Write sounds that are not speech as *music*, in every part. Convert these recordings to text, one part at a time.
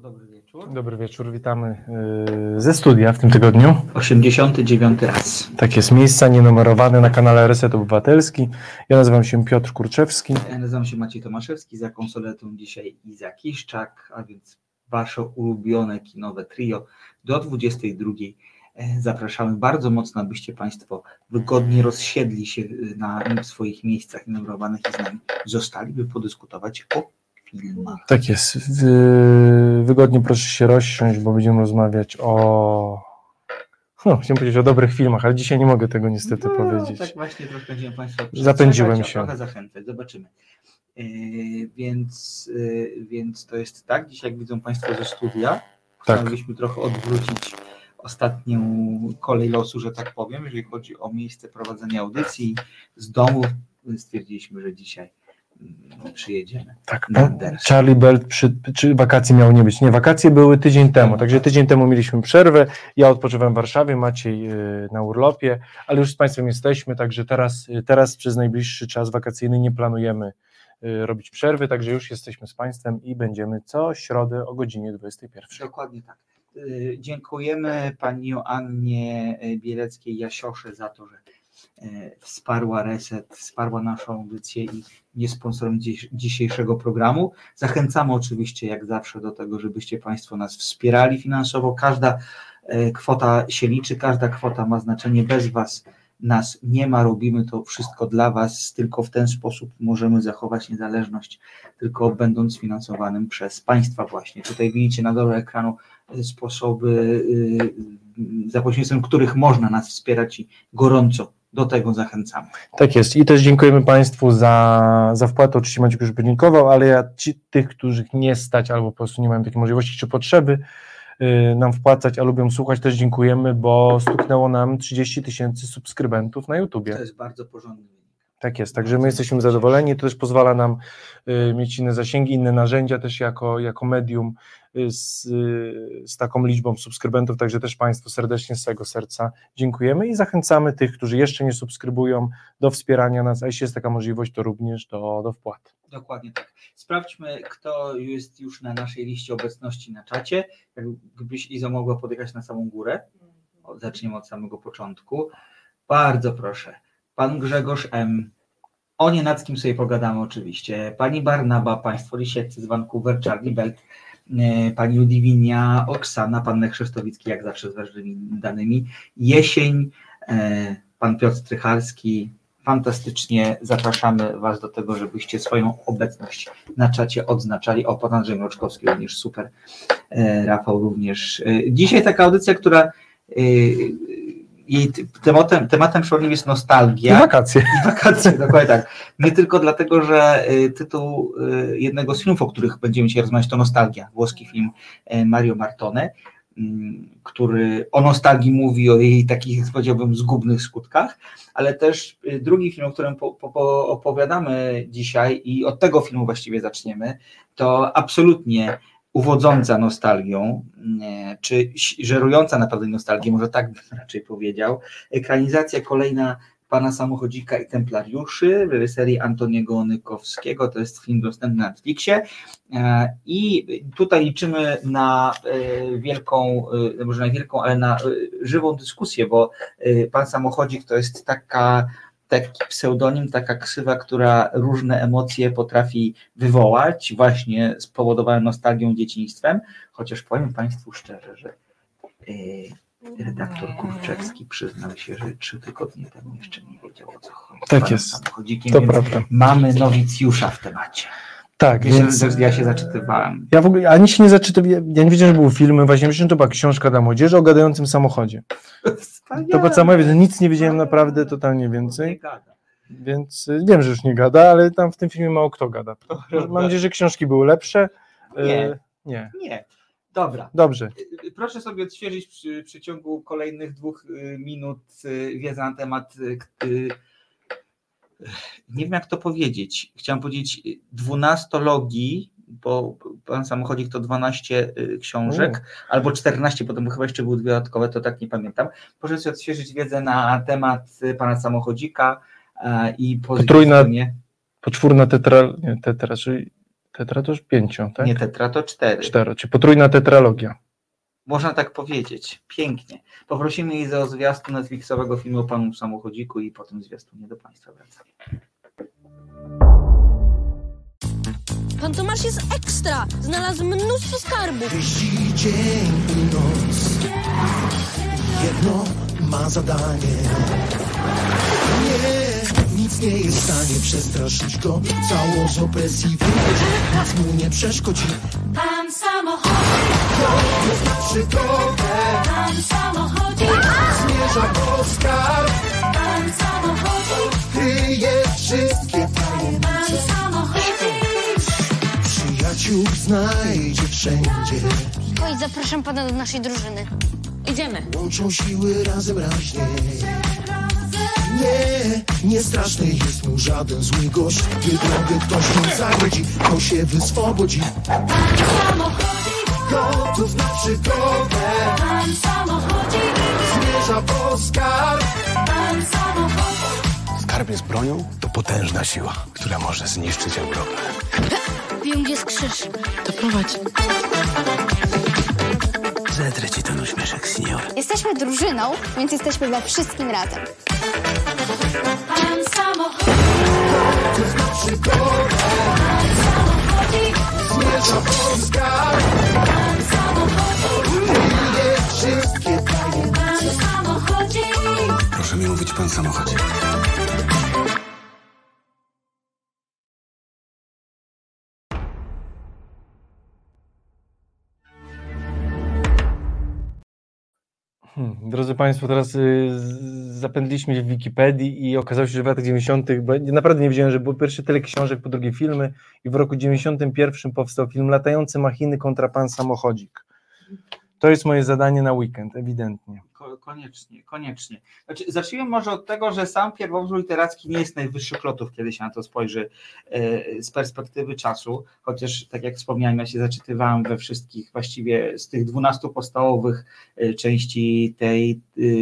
Państwu, dobry wieczór. Dobry wieczór, witamy y, ze studia w tym tygodniu. 89 raz. Tak jest, miejsca nienumerowane na kanale Reset Obywatelski. Ja nazywam się Piotr Kurczewski. Ja nazywam się Maciej Tomaszewski, za konsoletą dzisiaj Iza Kiszczak, a więc Wasze ulubione kinowe trio do 22. E, Zapraszamy bardzo mocno, abyście Państwo wygodnie rozsiedli się y, na swoich miejscach numerowanych i z nami zostali, by podyskutować o filmach. Tak jest, Wy, wygodnie proszę się rozsiąść, bo będziemy rozmawiać o... No, chciałem powiedzieć o dobrych filmach, ale dzisiaj nie mogę tego niestety No, powiedzieć. Tak właśnie trochę będziemy Państwa Zapędziłem się. Trochę zachęcać, zobaczymy. Yy, więc, yy, więc to jest tak, dzisiaj jak widzą Państwo ze studia, Tak. chcielibyśmy trochę odwrócić ostatnią kolej losu, że tak powiem, jeżeli chodzi o miejsce prowadzenia audycji z domu. Stwierdziliśmy, że dzisiaj przyjedziemy. Tak. Charlie Belt przy, czy wakacje miały nie być? Nie, wakacje były tydzień temu, także tydzień temu mieliśmy przerwę. Ja odpoczywałem w Warszawie, Maciej y, na urlopie, ale już z Państwem jesteśmy, także teraz, y, teraz przez najbliższy czas wakacyjny nie planujemy y, robić przerwy, także już jesteśmy z Państwem i będziemy co środę o godzinie 21. Dokładnie tak. Dziękujemy pani Joannie Bieleckiej-Jasiosze za to, że wsparła Reset, wsparła naszą audycję i jest sponsorem dzisiejszego programu. Zachęcamy oczywiście jak zawsze do tego, żebyście Państwo nas wspierali finansowo. Każda y, kwota się liczy, każda kwota ma znaczenie. Bez Was nas nie ma, robimy to wszystko dla Was, tylko w ten sposób możemy zachować niezależność, tylko będąc finansowanym przez Państwa właśnie. Tutaj widzicie na dole ekranu y, sposoby, y, za pośrednictwem których można nas wspierać i gorąco do tego zachęcamy. Tak jest i też dziękujemy Państwu za, za wpłatę, oczywiście Maciek już podziękował, ale ja ci, tych, których nie stać albo po prostu nie mają takiej możliwości czy potrzeby y, nam wpłacać, a lubią słuchać, też dziękujemy, bo stuknęło nam 30 tysięcy subskrybentów na YouTubie. To jest bardzo porządny. Tak jest, także my jesteśmy zadowoleni, to też pozwala nam y, mieć inne zasięgi, inne narzędzia też jako, jako medium y, z, z taką liczbą subskrybentów, także też Państwu serdecznie z całego serca dziękujemy i zachęcamy tych, którzy jeszcze nie subskrybują do wspierania nas, a jeśli jest taka możliwość, to również do, do wpłat. Dokładnie tak. Sprawdźmy, kto jest już na naszej liście obecności na czacie. Jakbyś Izo mogła podjechać na samą górę. O, Zaczniemy od samego początku. Bardzo proszę. Pan Grzegorz M. O Nienackim sobie pogadamy oczywiście. Pani Barnaba, Państwo Lisieccy z Vancouver, Charlie Belt, e, Pani Ludwinia, Oksana, Pan Chrzestowicki, jak zawsze z ważnymi danymi, Jesień, e, Pan Piotr Strychalski. Fantastycznie zapraszamy Was do tego, żebyście swoją obecność na czacie odznaczali. O, Pan Andrzej Mroczkowski również super. E, Rafał również. Dzisiaj taka audycja, która t- tematem, tematem przewodnim jest I nostalgia. wakacje. I wakacje, dokładnie tak. Nie tylko dlatego, że y, tytuł y, jednego z filmów, o których będziemy dzisiaj rozmawiać, to Nostalgia, włoski film e, Mario Martone, mm, który o nostalgii mówi, o jej takich, powiedziałbym, zgubnych skutkach, ale też y, drugi film, o którym po, po opowiadamy dzisiaj i od tego filmu właściwie zaczniemy, to absolutnie uwodząca nostalgią, nie, czy żerująca na pewnej nostalgii, może tak bym raczej powiedział, ekranizacja kolejna Pana Samochodzika i Templariuszy w reżyserii Antoniego Nykowskiego. To jest film dostępny na Netflixie. E, I tutaj liczymy na e, wielką, e, może na wielką, ale na e, żywą dyskusję, bo e, Pan Samochodzik to jest taka taki pseudonim, taka ksywa, która różne emocje potrafi wywołać, właśnie spowodowana nostalgią, dzieciństwem, chociaż powiem Państwu szczerze, że e, redaktor Kurczewski przyznał się, że trzy tygodnie temu jeszcze nie wiedział o co chodzi. Tak jest. To prawda. Mamy nowicjusza w temacie. Tak, Wiesz, więc... ja się zaczytywałem. Ja w ogóle ani się nie zaczytywałem, ja nie wiedziałem, że były filmy, właśnie myślałem, że to była książka dla młodzieży o gadającym samochodzie. To po całej wiedzy, nic nie wiedziałem naprawdę totalnie Nie więcej, więc y, wiem, że już nie gada, ale tam w tym filmie mało kto gada. Mam nadzieję, że książki były lepsze. Y, Nie. Nie. Nie. Dobra. Dobrze. Y, Proszę sobie odświeżyć przy, przy ciągu kolejnych dwóch minut wiedzę na temat. Nie wiem, jak to powiedzieć. Chciałem powiedzieć dwunastologii, bo pan samochodzik to 12 y, książek, albo 14, potem chyba jeszcze były dwie dodatkowe, to tak nie pamiętam. Proszę sobie odświeżyć wiedzę na temat y, pana samochodzika e, i Potrójna- pozytywnie. Poczwórna tetra, nie, tetra, czyli Tetra to już pięciu, tak? Nie tetra, to cztery. Cztero, czyli potrójna tetralogia. Można tak powiedzieć. Pięknie. Poprosimy jej za zwiastun Netflixowego filmu o panu samochodziku i potem zwiastunie do Państwa wracamy. Pan Tomasz jest ekstra! Znalazł mnóstwo skarbów! Jeździ dzień i noc Jedno ma zadanie Nie, nic nie jest w stanie przestraszyć go Cało z opresji wyjdzie Nic mu nie przeszkodzi Jest przygodę pan samochodzi, Zmierza po skarb. Pan samochodzi, Kryje wszystkie pan tajemnice samochodzi. Przyjaciół znajdzie wszędzie. Oj, zapraszam pana do naszej drużyny. Idziemy. Łączą siły razem raźnie. Nie, nie straszny jest mu żaden zły gość. Gdy drogę ktoś mu zagrodzi, to się wyswobodzi. Pan samochodzi, Gotów na przygodę pan samochodzi, Zmierza po skarb pan samochodzi. Skarb jest bronią? To potężna siła, która może zniszczyć Europę. Wiem, gdzie jest krzyż. To prowadź. Zetrę ci ten uśmieszek, senior. Jesteśmy drużyną, więc jesteśmy we wszystkim razem. Pan samochodzi, Gotów na przygodę pan samochodzi, Zmierza po skarb pan samochodzi, Kryje wszystkie. Proszę mi mówić pan samochodzie. Drodzy Państwo, teraz y, zapędliśmy się w Wikipedii i okazało się, że w latach 90. bo naprawdę nie wiedziałem, że było pierwsze tyle książek, po drugie filmy i w roku 91 powstał film Latające machiny kontra pan samochodzik. To jest moje zadanie na weekend, ewidentnie. Ko- Koniecznie, koniecznie. Znaczy, zacznijmy może od tego, że sam pierwowzór literacki nie jest najwyższych lotów, kiedy się na to spojrzy e, z perspektywy czasu, chociaż tak jak wspomniałem, ja się zaczytywałem we wszystkich, właściwie z tych 12 podstawowych e, części tej,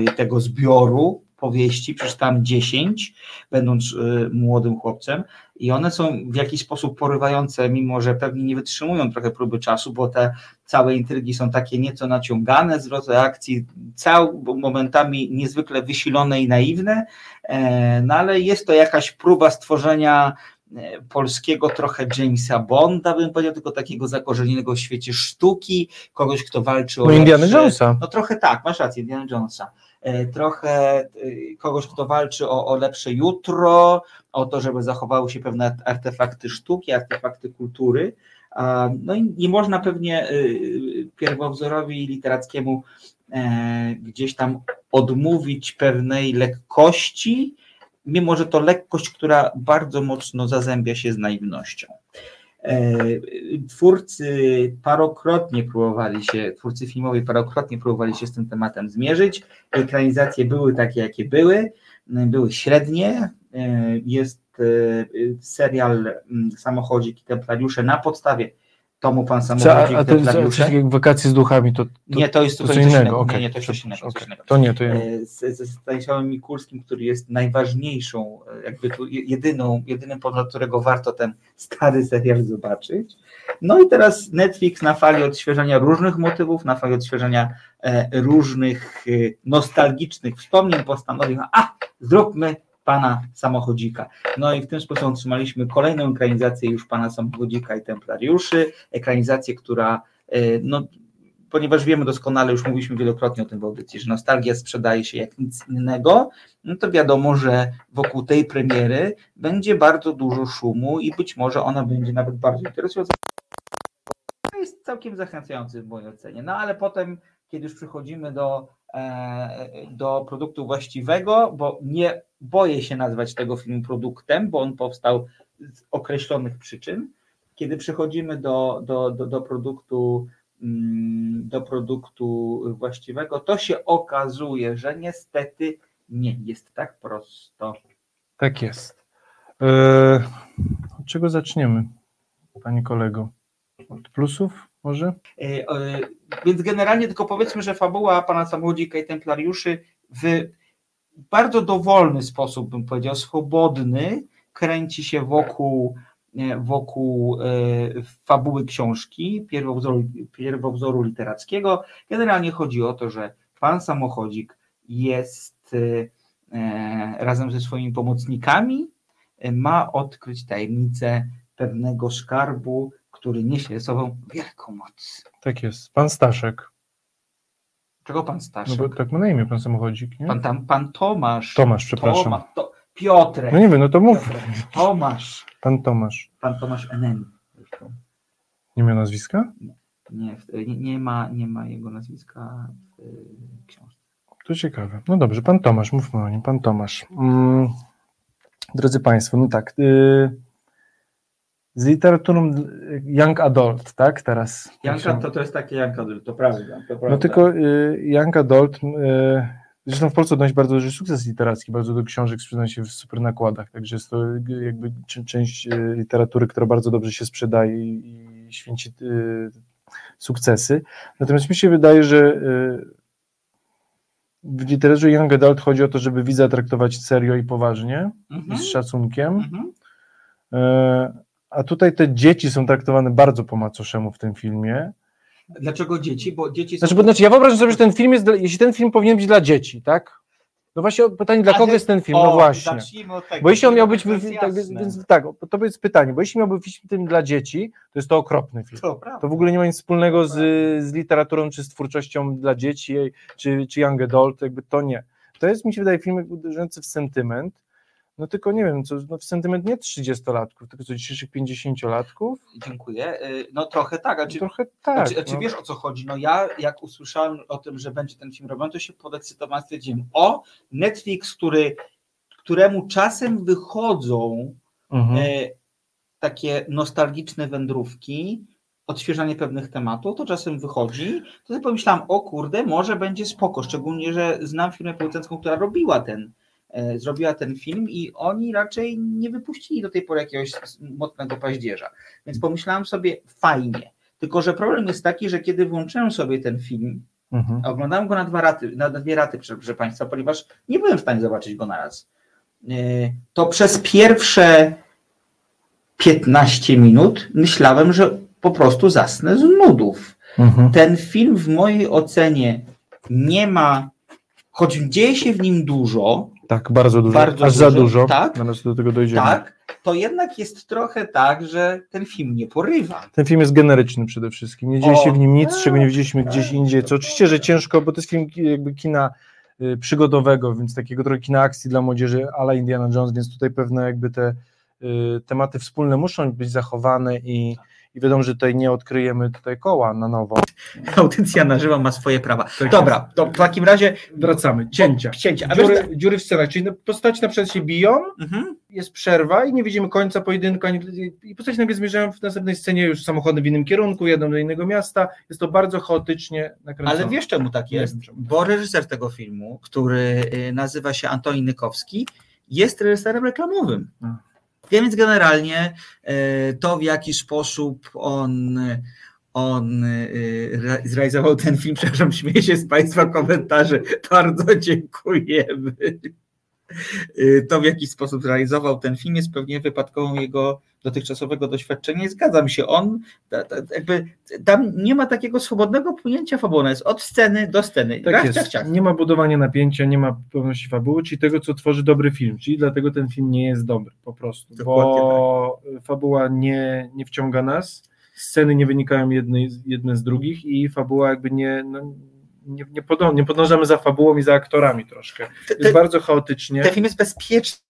e, tego zbioru powieści, przeczytałem 10, będąc e, młodym chłopcem i one są w jakiś sposób porywające, mimo że pewnie nie wytrzymują trochę próby czasu, bo te całe intrygi są takie nieco naciągane, zwroty akcji cał, momentami niezwykle wysilone i naiwne, e, no ale jest to jakaś próba stworzenia e, polskiego trochę Jamesa Bonda, bym powiedział, tylko takiego zakorzenionego w świecie sztuki, kogoś, kto walczy o No Indiana Jonesa. No trochę tak, masz rację, Indiana Jonesa. E, Trochę e, kogoś, kto walczy o, o lepsze jutro, o to, żeby zachowały się pewne artefakty sztuki, artefakty kultury. No i nie można pewnie y, pierwowzorowi literackiemu e, gdzieś tam odmówić pewnej lekkości, mimo że to lekkość, która bardzo mocno zazębia się z naiwnością. E, Twórcy parokrotnie próbowali się, twórcy filmowi parokrotnie próbowali się z tym tematem zmierzyć. Ekranizacje były takie, jakie były, były średnie. E, Jest e, serial mm, Samochodzik i Templariusze na podstawie tomu Pan Co, a, Samochodzik a to coś jak wakacje z duchami, to, to, Nie, to jest to coś innego. innego. okej. Nie, nie, to jest coś innego. coś Okej. innego. To nie, to. E, z- ze Stanisławem Mikulskim, który jest najważniejszą, e, jakby tu je- jedyną, jedynym powodem, którego warto ten stary serial zobaczyć. No i teraz Netflix na fali odświeżania różnych motywów, na fali odświeżania e, różnych e, nostalgicznych wspomnień postanowił, a zróbmy pana samochodzika. No i w tym sposób otrzymaliśmy kolejną ekranizację już pana samochodzika i templariuszy, ekranizację, która e, no, ponieważ wiemy doskonale, już mówiliśmy wielokrotnie o tym w audycji, że nostalgia sprzedaje się jak nic innego, no to wiadomo, że wokół tej premiery będzie bardzo dużo szumu i być może ona będzie nawet bardzo interesująca. Jest całkiem zachęcający w mojej ocenie. No ale potem, kiedy już przychodzimy do, do produktu właściwego, bo nie boję się nazwać tego filmu produktem, bo on powstał z określonych przyczyn. Kiedy przechodzimy do, do, do, do produktu mm, do produktu właściwego, to się okazuje, że niestety nie jest tak prosto. Tak jest. E, od czego zaczniemy, panie kolego? Od plusów może? E, e, Więc generalnie tylko powiedzmy, że fabuła pana Samochodzika i Templariuszy w bardzo dowolny sposób, bym powiedział, swobodny, kręci się wokół e, wokół e, fabuły książki, pierwowzoru, pierwowzoru literackiego. Generalnie chodzi o to, że pan samochodzik jest e, razem ze swoimi pomocnikami, ma odkryć tajemnicę pewnego skarbu, który niesie ze sobą wielką moc. Tak jest. Pan Staszek. Czego pan No Staszek? bo tak ma na imię pan samochodzik, nie? Pan, tam, pan Tomasz. Tomasz, przepraszam. Toma, to, Piotrek. No nie wiem, no to mów. Piotrek. Tomasz. Pan Tomasz. Pan Tomasz. Zresztą. Nie miał nazwiska? Nie, nie, nie, ma, nie ma jego nazwiska w y, książce. To ciekawe. No dobrze, pan Tomasz, mówmy o nim. Pan Tomasz. Mm, drodzy Państwo, no tak. Y, z literaturą Young Adult, tak? Teraz. Janka to, to jest takie Janka, to prawda. To prawda. No tylko y, Young Adult, y, zresztą w Polsce odnosi bardzo duży sukces literacki, bardzo dużo książek sprzedaje się w super nakładach, także jest to jakby czę- część y, literatury, która bardzo dobrze się sprzedaje i, i święci y, sukcesy. Natomiast mi się wydaje, że y, w literaturze Young Adult chodzi o to, żeby widza traktować serio i poważnie i Mhm. z szacunkiem, Mhm. y, a tutaj te dzieci są traktowane bardzo po macoszemu w tym filmie. Dlaczego dzieci? Bo dzieci są... Znaczy, bo, znaczy, ja wyobrażam sobie, że ten film jest, dla, jeśli ten film powinien być dla dzieci, tak? No właśnie pytanie, dla kogo jest ten film? No właśnie. Bo jeśli on miał być, tak, więc tak, to jest pytanie, bo jeśli miałby być film dla dzieci, to jest to okropny film. To. To w ogóle nie ma nic wspólnego z, z literaturą, czy z twórczością dla dzieci, czy, czy young adult, jakby to nie. To jest, mi się wydaje, film uderzający w sentyment, no tylko nie wiem, co, no w sentyment nie 30-latków, tylko co dzisiejszych 50-latków, Dziękuję. Y, No trochę tak, a czy, trochę tak. a czy, a czy no. wiesz o co chodzi? No ja jak usłyszałem o tym, że będzie ten film robiony, to się podekscytowałem, stwierdziłem, o, Netflix, który, któremu czasem wychodzą Mhm. e, takie nostalgiczne wędrówki, odświeżanie pewnych tematów, to czasem wychodzi, to sobie pomyślałam, o kurde, może będzie spoko, szczególnie, że znam firmę producencką, która robiła ten, zrobiła ten film i oni raczej nie wypuścili do tej pory jakiegoś mocnego paździerza, więc pomyślałam sobie, fajnie, tylko że problem jest taki, że kiedy włączyłem sobie ten film, Mhm. a Oglądałem go na dwa raty, na dwie raty, proszę, Państwa, ponieważ nie byłem w stanie zobaczyć go na raz. Yy, To przez pierwsze 15 minut myślałem, że po prostu zasnę z nudów. Mhm. Ten film w mojej ocenie nie ma, choć dzieje się w nim dużo, Tak, bardzo dużo, Bardzo aż za dużo, dużo, tak. zaraz do tego dojdziemy. tak, to jednak jest trochę tak, że ten film nie porywa. Ten film jest generyczny przede wszystkim. Nie dzieje się w nim nic, tak, czego nie widzieliśmy gdzieś indziej. Co oczywiście, że ciężko, bo to jest film jakby kina y, przygodowego, więc takiego trochę kina akcji dla młodzieży ala Indiana Jones, więc tutaj pewne jakby te y, tematy wspólne muszą być zachowane i, i wiadomo, że tutaj nie odkryjemy tutaj koła na nowo. Audycja na żywo ma swoje prawa. Tak Dobra, to w takim razie Wracamy. Cięcia. cięcia. A wiesz, Dziury, dziury w scenach, czyli postaci na przykład się biją, mhm. jest przerwa i nie widzimy końca pojedynku, ani, i postaci nagle zmierzają w następnej scenie już samochodem w innym kierunku, jadą do innego miasta. Jest to bardzo chaotycznie nakręcone. Ale wiesz czemu tak jest? wiem czemu. Bo reżyser tego filmu, który y, nazywa się Antoni Nykowski, jest reżyserem reklamowym. A. Więc generalnie y, to, w jaki sposób on, on re- zrealizował ten film, *laughs* przepraszam, śmieję się z Państwa komentarzy, bardzo dziękujemy. Y, To, w jaki sposób zrealizował ten film, jest pewnie wypadkową jego dotychczasowego doświadczenia i zgadzam się, on jakby tam nie ma takiego swobodnego płynięcia fabuły, ona jest od sceny do sceny. Tak Raz, jest. ciach, ciach. Nie ma budowania napięcia, nie ma pewności fabuły, czyli tego, co tworzy dobry film. Czyli dlatego ten film nie jest dobry, po prostu. Dokładnie bo fabuła nie, nie wciąga nas, sceny nie wynikają jednej, jedne z drugich i fabuła jakby nie. No, nie, nie, podążamy, za fabułą i za aktorami troszkę. Jest te, bardzo chaotycznie. ten film jest bezpieczny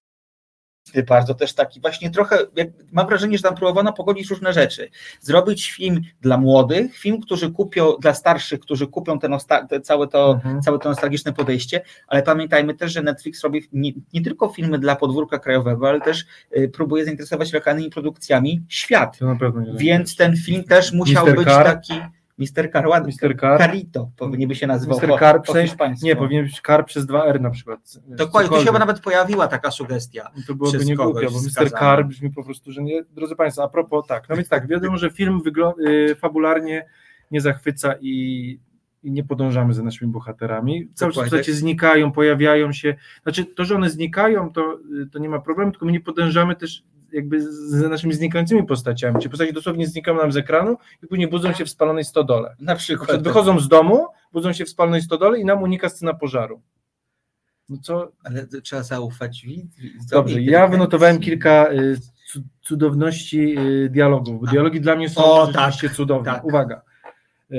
bardzo też taki właśnie trochę, jak, mam wrażenie, że tam próbowano pogodzić różne rzeczy. Zrobić film dla młodych, film, którzy kupią, dla starszych, którzy kupią te, nosta- te całe, to, Mhm. całe to nostalgiczne podejście, ale pamiętajmy też, że Netflix robi nie, nie tylko filmy dla podwórka krajowego, ale też y, próbuje zainteresować lokalnymi produkcjami świat. Więc ten film też musiał Mr. być Car? taki Mr. Car, ładny. Mr. Car. Carito powinien by się nazywał. Mr. po- Car, po. Nie, powinien być kar przez 2R na przykład. Dokładnie, to się chyba nawet pojawiła taka sugestia. To byłoby przez nie kogoś głupio, bo Mr. wskazane. Car brzmi po prostu, że nie. Drodzy Państwo, a propos tak, no więc tak, wiadomo, że film y, fabularnie nie zachwyca i, i nie podążamy za naszymi bohaterami. Cały czas postacie znikają, pojawiają się. Znaczy, to, że one znikają, to, y, to nie ma problemu, tylko my nie podążamy też jakby z naszymi znikającymi postaciami. Ci postaci dosłownie znikają nam z ekranu i później budzą się w spalonej stodole. Na przykład. przykład wychodzą z domu, budzą się w spalonej stodole i nam unika scena pożaru. No co, Ale trzeba zaufać widz- widzowi. Dobrze, ja wynotowałem kilka y, cu- cudowności y, dialogów, bo dialogi dla mnie są O, rzeczywiście cudowne. tak. Uwaga. Y,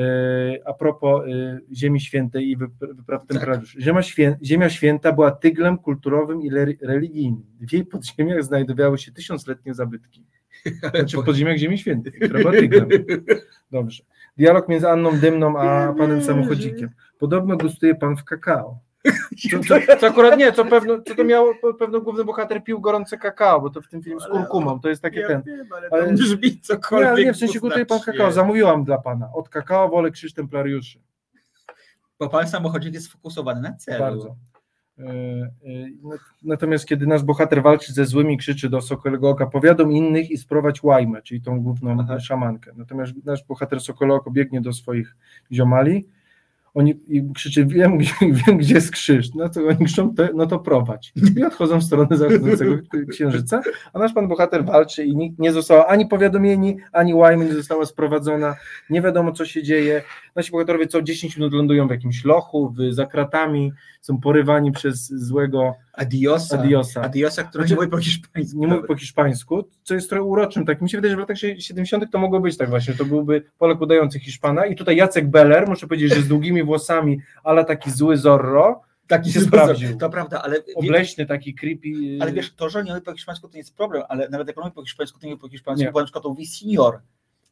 A propos y, Ziemi Świętej i wyp- wypraw Tak. templariuszy. Ziemia, świę, Ziemia Święta była tyglem kulturowym i religijnym. W jej podziemiach znajdowały się tysiącletnie zabytki. *laughs* Znaczy w podziemiach Ziemi Świętej, która była tyglem. *laughs* Dobrze. Dialog między Anną Dymną a panem samochodzikiem. Podobno gustuje pan w kakao. Co, co, co akurat nie, co pewno, to miało, pe- pewno główny bohater pił gorące kakao, bo to w tym filmie z kurkumą, to jest takie ten. Wiem, ale, ale- to brzmi Nie, cokolwiek. ale nie, w sensie gustuje pan kakao, zamówiłam dla pana. Od kakao wolę krzyż templariuszy. Bo pan samochodzik jest sfokusowany na celu. Bardzo. E, e, nat- Natomiast kiedy nasz bohater walczy ze złymi, krzyczy do Sokolego Oka, powiadom innych i sprowadź łajmę, czyli tą główną Aha. szamankę. Natomiast nasz bohater Sokolego Oko biegnie do swoich ziomali, oni krzyczy, wiem, gdzie- *laughs* wiem gdzie jest krzyż. No to oni krzyczą, "Te- no to prowadź. I odchodzą w stronę zachodzącego *laughs* księżyca, a nasz pan bohater walczy i nikt nie został ani powiadomieni, ani łajmy nie została sprowadzona, nie wiadomo co się dzieje. Nasi bohaterowie co 10 minut lądują w jakimś lochu, w, za kratami, są porywani przez złego Adiosa. Adiosa. Adiosa, który Znaczy, nie mówi po hiszpańsku. nie mówię po hiszpańsku, co jest trochę uroczym. Tak mi się wydaje, że w latach 70. to mogło być tak właśnie. To byłby Polak udający Hiszpana. I tutaj Jacek Beller, muszę powiedzieć, że z długimi włosami, ale taki zły Zorro, Taki się sprawdził. To prawda, ale, obleśny, taki creepy. ale wiesz, to, że nie mówi po hiszpańsku to nie jest problem, ale nawet jak mówi po hiszpańsku, to nie mówi po hiszpańsku, Nie. bo na przykład on mówi senior.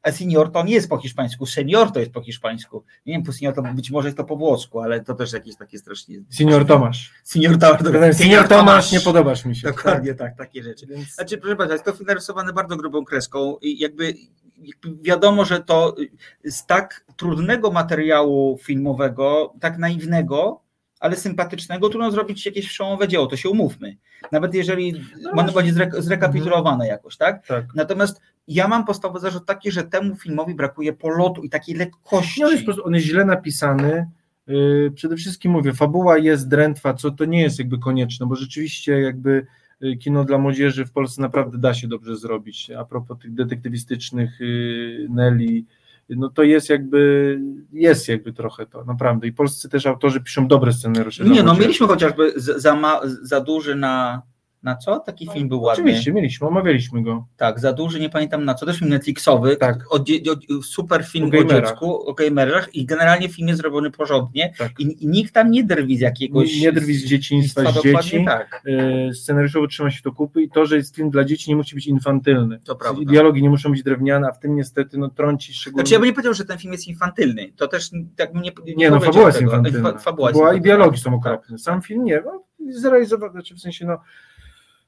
A senior to nie jest po hiszpańsku, senior to jest po hiszpańsku. Nie wiem, po senior to być może jest to po włosku, ale to też jakieś takie strasznie... Senior Tomasz. Senior Tomasz. Senior, Senior Tomasz, nie podobasz mi się. Dokładnie tak, takie rzeczy. Więc... Znaczy, proszę bardzo, jest to film narysowany bardzo grubą kreską i jakby, jakby wiadomo, że to z tak trudnego materiału filmowego, tak naiwnego, ale sympatycznego, trudno zrobić jakieś przełomowe dzieło, to się umówmy. Nawet jeżeli No, ono będzie zre- zrekapitulowane jakoś, tak? Tak. Natomiast ja mam podstawowy zarzut taki, że temu filmowi brakuje polotu i takiej lekkości. Nie, on, jest po prostu, on jest źle napisany. Yy, przede wszystkim mówię, fabuła jest drętwa, co to nie jest jakby konieczne, bo rzeczywiście jakby y, kino dla młodzieży w Polsce naprawdę da się dobrze zrobić. A propos tych detektywistycznych yy, Nelly, no to jest jakby, jest jakby trochę to, naprawdę. I polscy też autorzy piszą dobre scenariusze. Nie, no mieliśmy chociażby za, ma, za duży na, na co? Taki film był ładny. Oczywiście, mieliśmy, omawialiśmy go. Tak, za duży, nie pamiętam na co, też film Netflixowy, Tak. o, o, super film O o, dziecku, o gamerach i generalnie film jest zrobiony porządnie Tak. i, i nikt tam nie drwi z jakiegoś... Nie drwi z dzieciństwa, z dzieci. tak. Yy, scenariuszowo trzyma się to kupy i to, że jest film dla dzieci nie musi być infantylny. To prawda. Dialogi nie muszą być drewniane, a w tym niestety no, trąci szczególnie. Znaczy ja bym nie powiedział, że ten film jest infantylny, to też tak bym nie Nie, no powiedział fabuła jest infantylna. Fa- Fabuła, i dialogi są infantylna. okropne. Sam film nie, no, zrealizowany, znaczy w sensie no,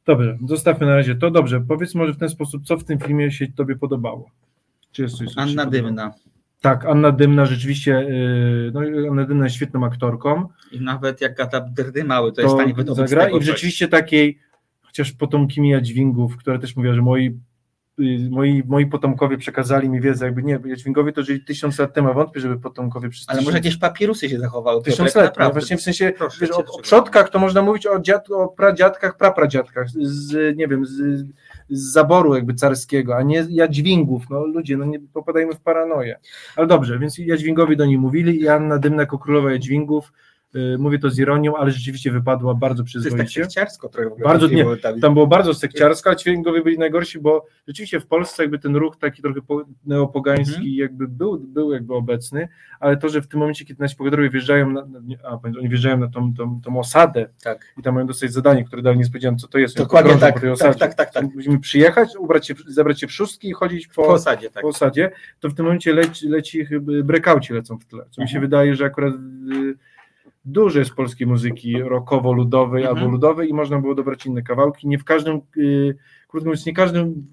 dobrze, zostawmy na razie to, dobrze, powiedz może w ten sposób, co w tym filmie się tobie podobało? Czy jest coś, Anna? Dymna. Tak, Anna Dymna rzeczywiście, yy, no Anna Dymna jest świetną aktorką, I nawet jak gada drdy mały, to jest w to stanie wydobyć z zagra tego i rzeczywiście takiej, chociaż potomkimi Jadźwingów, które też mówiła, że moi y, Moi, moi potomkowie przekazali mi wiedzę, jakby nie, Jadźwingowie to żyli tysiąc lat temu, a wątpię, żeby potomkowie przez Ale może jakieś papierusy się zachowały. Tysiąc lat, no właśnie w sensie, Proszę wiesz, o, o przodkach to można mówić o, dziad, o pradziadkach, prapradziadkach, z, nie wiem, z, z zaboru jakby carskiego, a nie jadźwingów, no ludzie, no nie popadajmy w paranoję. Ale dobrze, więc jadźwingowie do niej mówili i Anna Dymna jako królowa jadźwingów, y, mówię to z ironią, ale rzeczywiście wypadła bardzo To jest tak przyzwoicie. sekciarsko trochę. Bardzo nie. Tam było bardzo sekciarsko, a dźwiękowie byli najgorsi, bo rzeczywiście w Polsce jakby ten ruch taki trochę po- neopogański Mhm. jakby był, był jakby obecny, ale to, że w tym momencie, kiedy nasi wjeżdżają na, a, oni wjeżdżają na tą, tą, tą osadę Tak. i tam mają dostać zadanie, które dalej nie spodziewam, co to jest. Dokładnie tak, po tej tak, osadzie. tak, tak, tak. Musimy przyjechać, ubrać się, zabrać się w szóstki i chodzić po, Po osadzie, tak. po osadzie, to w tym momencie leci, leci chyba brekauci lecą w tle, co mi się Mhm. wydaje, że akurat y, dużo jest polskiej muzyki rockowo-ludowej Mhm. albo ludowej i można było dobrać inne kawałki. Nie w każdym, y, krótko mówiąc, nie w każdym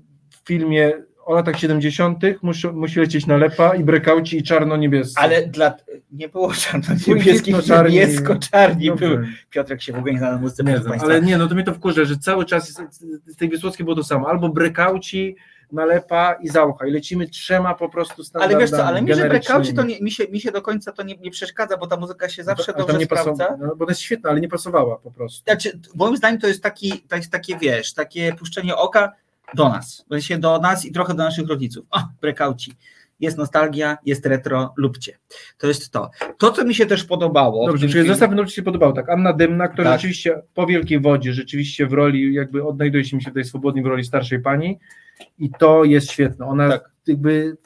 filmie o latach 70. musi, musi lecieć nalepa i brekauci i czarno-niebiescy. Ale dla... nie było czarno-niebieskich, niebiesko-czarni Dobrze. były. Piotrek się w ogóle nie zna na muzyce, Nie znam, ale nie, no to mnie to wkurza, że cały czas z tej Wysłockiej było to samo. Albo brekauci, nalepa i zaucha. I lecimy trzema po prostu Ale standardami wiesz co, ale mi, że. Breakoutie to nie, mi, się, mi się do końca to nie, nie przeszkadza, bo ta muzyka się zawsze A tam dobrze nie sprawdza. no, bo ona jest świetna, ale nie pasowała po prostu. Znaczy, moim zdaniem to jest taki, to jest takie, wiesz, takie puszczenie oka, do nas. W sensie do nas i trochę do naszych rodziców. O, brekauci. Jest nostalgia, jest retro, lubcie. To jest to. To, co mi się też podobało. w Dobrze, czyli filmie- zestaw Ci się podobał, tak. Anna Dymna, która Tak. rzeczywiście po Wielkiej Wodzie, rzeczywiście w roli, jakby odnajduje się mi się tutaj swobodnie w roli starszej pani i to jest świetne. Ona Tak. jakby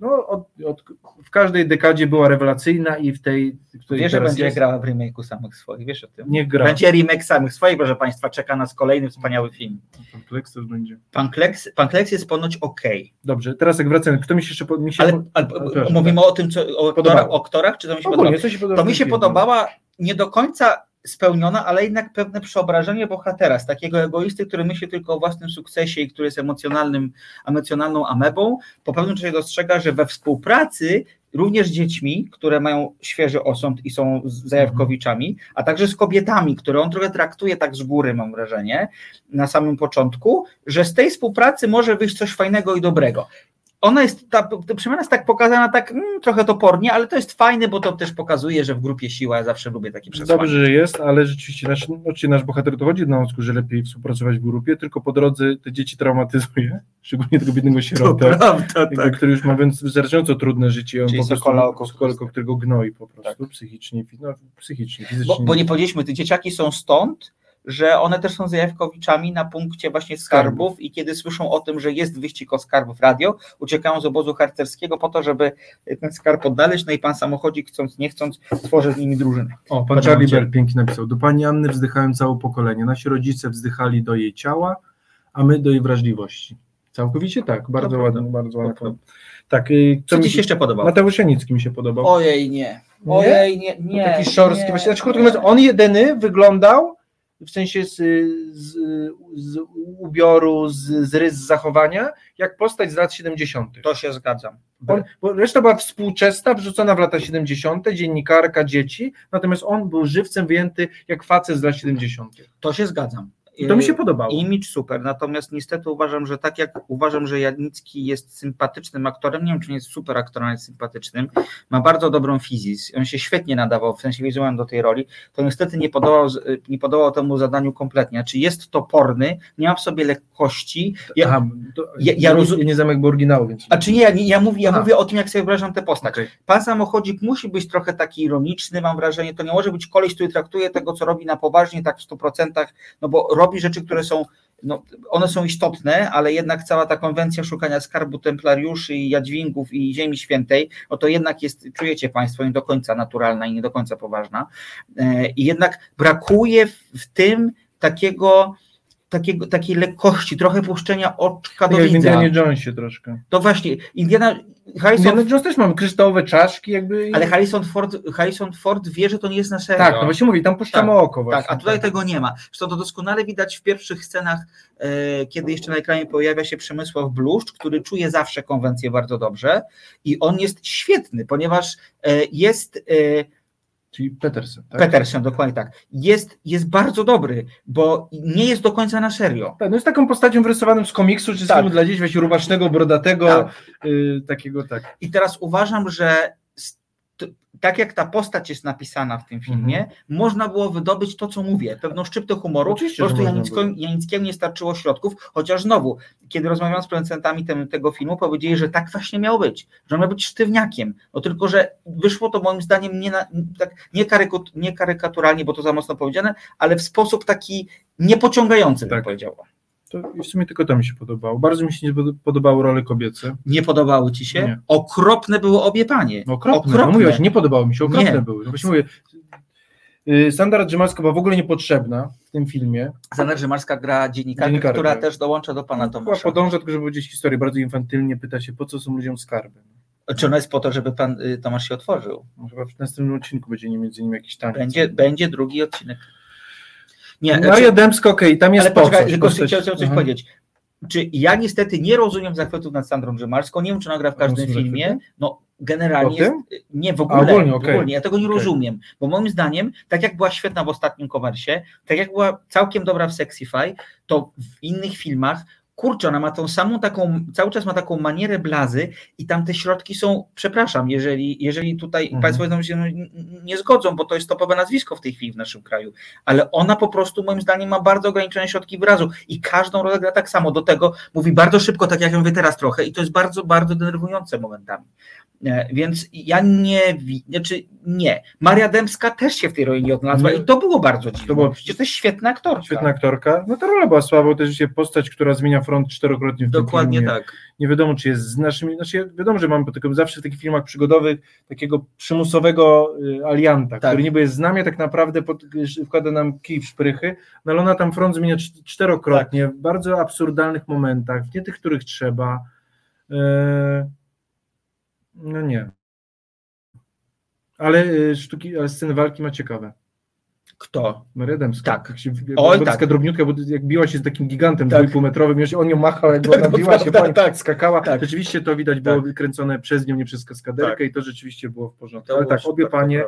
no, od, od, w każdej dekadzie była rewelacyjna i w tej, w której Wiesz, że będzie jest, grała w remake'u samych swoich, wiesz o tym? nie gra. Będzie remake samych swoich, proszę Państwa, czeka nas kolejny wspaniały film. Kompleks też będzie. Pan Kleks, Pan Kleks jest ponoć okej, Dobrze, teraz jak wracamy, kto mi się jeszcze... po- Mi się ale, po- ale mówimy tak. o tym, co, o, aktorach, o aktorach, czy to mi się Ogólnie, podoba To mi się podobała nie do końca spełniona, ale jednak pewne przeobrażenie bohatera, z takiego egoisty, który myśli tylko o własnym sukcesie i który jest emocjonalnym, emocjonalną amebą, po pewnym czasie dostrzega, że we współpracy również z dziećmi, które mają świeży osąd i są z- zajawkowiczami, a także z kobietami, które on trochę traktuje tak z góry, mam wrażenie, na samym początku, że z tej współpracy może wyjść coś fajnego i dobrego. Ona jest, ta, ta przemiana jest tak pokazana, tak mm, trochę topornie, ale to jest fajne, bo to też pokazuje, że w grupie siła, ja zawsze lubię takie przesłanie. Dobrze, że jest, ale rzeczywiście nasz, oczywiście nasz bohater dochodzi do wniosku, że lepiej współpracować w grupie, tylko po drodze te dzieci traumatyzuje, *laughs* szczególnie tego biednego sierotę, prawda, jakby, który już ma więc wystarczająco trudne życie. On Czyli po prostu, oko- Sokolko, którego gnoi po prostu, psychicznie, fi- no, psychicznie, fizycznie. Bo, bo nie powiedzieliśmy, te dzieciaki są stąd, że one też są zajawkowiczami na punkcie właśnie skarbów i kiedy słyszą o tym, że jest wyścig o skarb w radio, uciekają z obozu harcerskiego po to, żeby ten skarb odnaleźć, no i pan samochodzik chcąc, nie chcąc, tworzy z nimi drużynę. O, pan Charlie. Bell pięknie napisał. Do pani Anny wzdychałem całe pokolenie. Nasi rodzice wzdychali do jej ciała, a my do jej wrażliwości. Całkowicie tak, bardzo ładnie, bardzo ładnie. Tak, y, Co mi ci się jeszcze podobało? Mateusz Janicki mi się podobał. Ojej, nie. Ojej, nie, nie. taki szorstki, nie, właśnie, znaczy, krótko mówiąc, on jedyny wyglądał w sensie z, z, z ubioru, z, z rys zachowania, jak postać z lat 70. To się zgadzam. On, bo reszta była współczesna, wrzucona w lata 70., dziennikarka, dzieci, natomiast on był żywcem wyjęty jak facet z lat 70. To się zgadzam. I to mi się podobało. Image super, natomiast niestety uważam, że tak jak uważam, że Janicki jest sympatycznym aktorem, nie wiem czy nie jest super aktorem, ale jest sympatycznym, ma bardzo dobrą fizis, on się świetnie nadawał w sensie wizualnym do tej roli, to niestety nie podobał, nie podobał temu zadaniu kompletnie. Czy jest toporny, nie ma w sobie lekkości. Ja, Aha, to, ja- ja, nie znam jakby oryginału, więc... a czy nie, ja, ja, mówię, ja Aha. mówię o tym, jak sobie wyobrażam tę postać. Okej. Pan samochodzik musi być trochę taki ironiczny, mam wrażenie, to nie może być koleś, który traktuje tego, co robi na poważnie, tak w 100%, no bo robi rzeczy, które są, no one są istotne, ale jednak cała ta konwencja szukania skarbu templariuszy i jadźwingów i Ziemi Świętej, no to jednak jest, czujecie Państwo, nie do końca naturalna i nie do końca poważna. E, I jednak brakuje w, w tym takiego, takiego, takiej lekkości, trochę puszczenia oczka do Jak w widza. Indianie Jonesie troszkę. To właśnie, Indiana, Harrison, Indiana Jones też mamy kryształowe czaszki jakby... ale Harrison Ford, Harrison Ford wie, że to nie jest na serio. Tak, no właśnie mówię, tam puszczamy Tak, oko właśnie. Tak, a tutaj tego nie ma. Zresztą to doskonale widać w pierwszych scenach, e, kiedy jeszcze na ekranie pojawia się Przemysław Bluszcz, który czuje zawsze konwencję bardzo dobrze i on jest świetny, ponieważ e, jest e, Czyli Peterson, tak? Peterson, dokładnie tak, jest, jest bardzo dobry, bo nie jest do końca na serio. Tak, no jest taką postacią wyrysowaną z komiksu, czy z Tak. filmu dla dzieci, właśnie rubacznego, brodatego, Tak. y, takiego tak. I teraz uważam, że tak jak ta postać jest napisana w tym filmie, Mhm. można było wydobyć to, co mówię, pewną szczyptę humoru. Oczywiście, po prostu. Janickiemu nie starczyło środków, chociaż znowu, kiedy rozmawiałem z producentami tem, tego filmu, powiedzieli, że tak właśnie miało być, że on miał być sztywniakiem. No tylko, że wyszło to moim zdaniem nie, na, tak, nie, karyku, nie karykaturalnie, bo to za mocno powiedziane, ale w sposób taki niepociągający, bym Tak. To i w sumie tylko to mi się podobało. Bardzo mi się nie pod- podobały role kobiece. Nie podobały ci się? Nie. Okropne było obie panie. No, okropne. No mówiłaś, nie podobało mi się, okropne Nie. były. No właśnie mówię, y, Sandra Drzymalska była w ogóle niepotrzebna w tym filmie. Zana Grzymarska gra dziennikarkę, która też dołącza do pana Chyba Tomasza. podąża tylko, żeby powiedzieć historię. Bardzo infantylnie pyta się, po co są ludziom skarby. Czy ona jest po to, żeby pan y, Tomasz się otworzył? No, Chyba w następnym odcinku będzie nie między nimi jakiś taniec. Będzie, będzie drugi odcinek. Nie, Maria czy, Dębska, okej, tam jest ale po poczekaj, coś, tylko postać- chciałem coś Aha. powiedzieć. Czy ja niestety nie rozumiem zachwytów nad Sandrą Grzymarską, nie wiem, czy ona gra w A każdym filmie. zachwyty? No, generalnie jest, nie w A, ogóle, ogólnie, w okej. ogólnie, ja tego nie Okej. rozumiem, bo moim zdaniem, tak jak była świetna w ostatnim Kowersie, tak jak była całkiem dobra w Sexify, to w innych filmach kurczę, ona ma tą samą taką, cały czas ma taką manierę blazy i tam te środki są, przepraszam, jeżeli, jeżeli tutaj Mhm. Państwo się nie zgodzą, bo to jest topowe nazwisko w tej chwili w naszym kraju, ale ona po prostu moim zdaniem ma bardzo ograniczone środki wyrazu i każdą rolę gra tak samo. Do tego mówi bardzo szybko, tak jak ja mówię teraz trochę i to jest bardzo, bardzo denerwujące momentami. E, Więc ja nie, znaczy nie. Maria Dębska też się w tej roli nie odnalazła i to było bardzo dziwne. To było- Przecież to jest świetna aktorka. Świetna aktorka. No ta rola była słaba, bo to jest się postać, która zmienia front czterokrotnie w tym Dokładnie filmie. tak. Nie wiadomo, czy jest z naszymi. Znaczy, wiadomo, że mamy tylko zawsze w takich filmach przygodowych takiego przymusowego y, alianta, Tak. który niby jest z nami, a tak naprawdę pod, y, wkłada nam kij w szprychy, no ale ona tam front zmienia cz- czterokrotnie Tak. w bardzo absurdalnych momentach, nie tych, których trzeba. E, no nie. Ale y, sztuki, ale sceny walki ma ciekawe. Kto? Dębska. Tak. Jak się, Oj, tak. drobniutka, bo jak biła się z takim gigantem Tak. dwójpółmetrowym, on ją machał, jak Tak, ona to biła się, prawda, po nim, tak. skakała. Tak. Rzeczywiście to widać było wykręcone przez nią, nie przez kaskaderkę i to rzeczywiście było w porządku. Ale było tak, obie to panie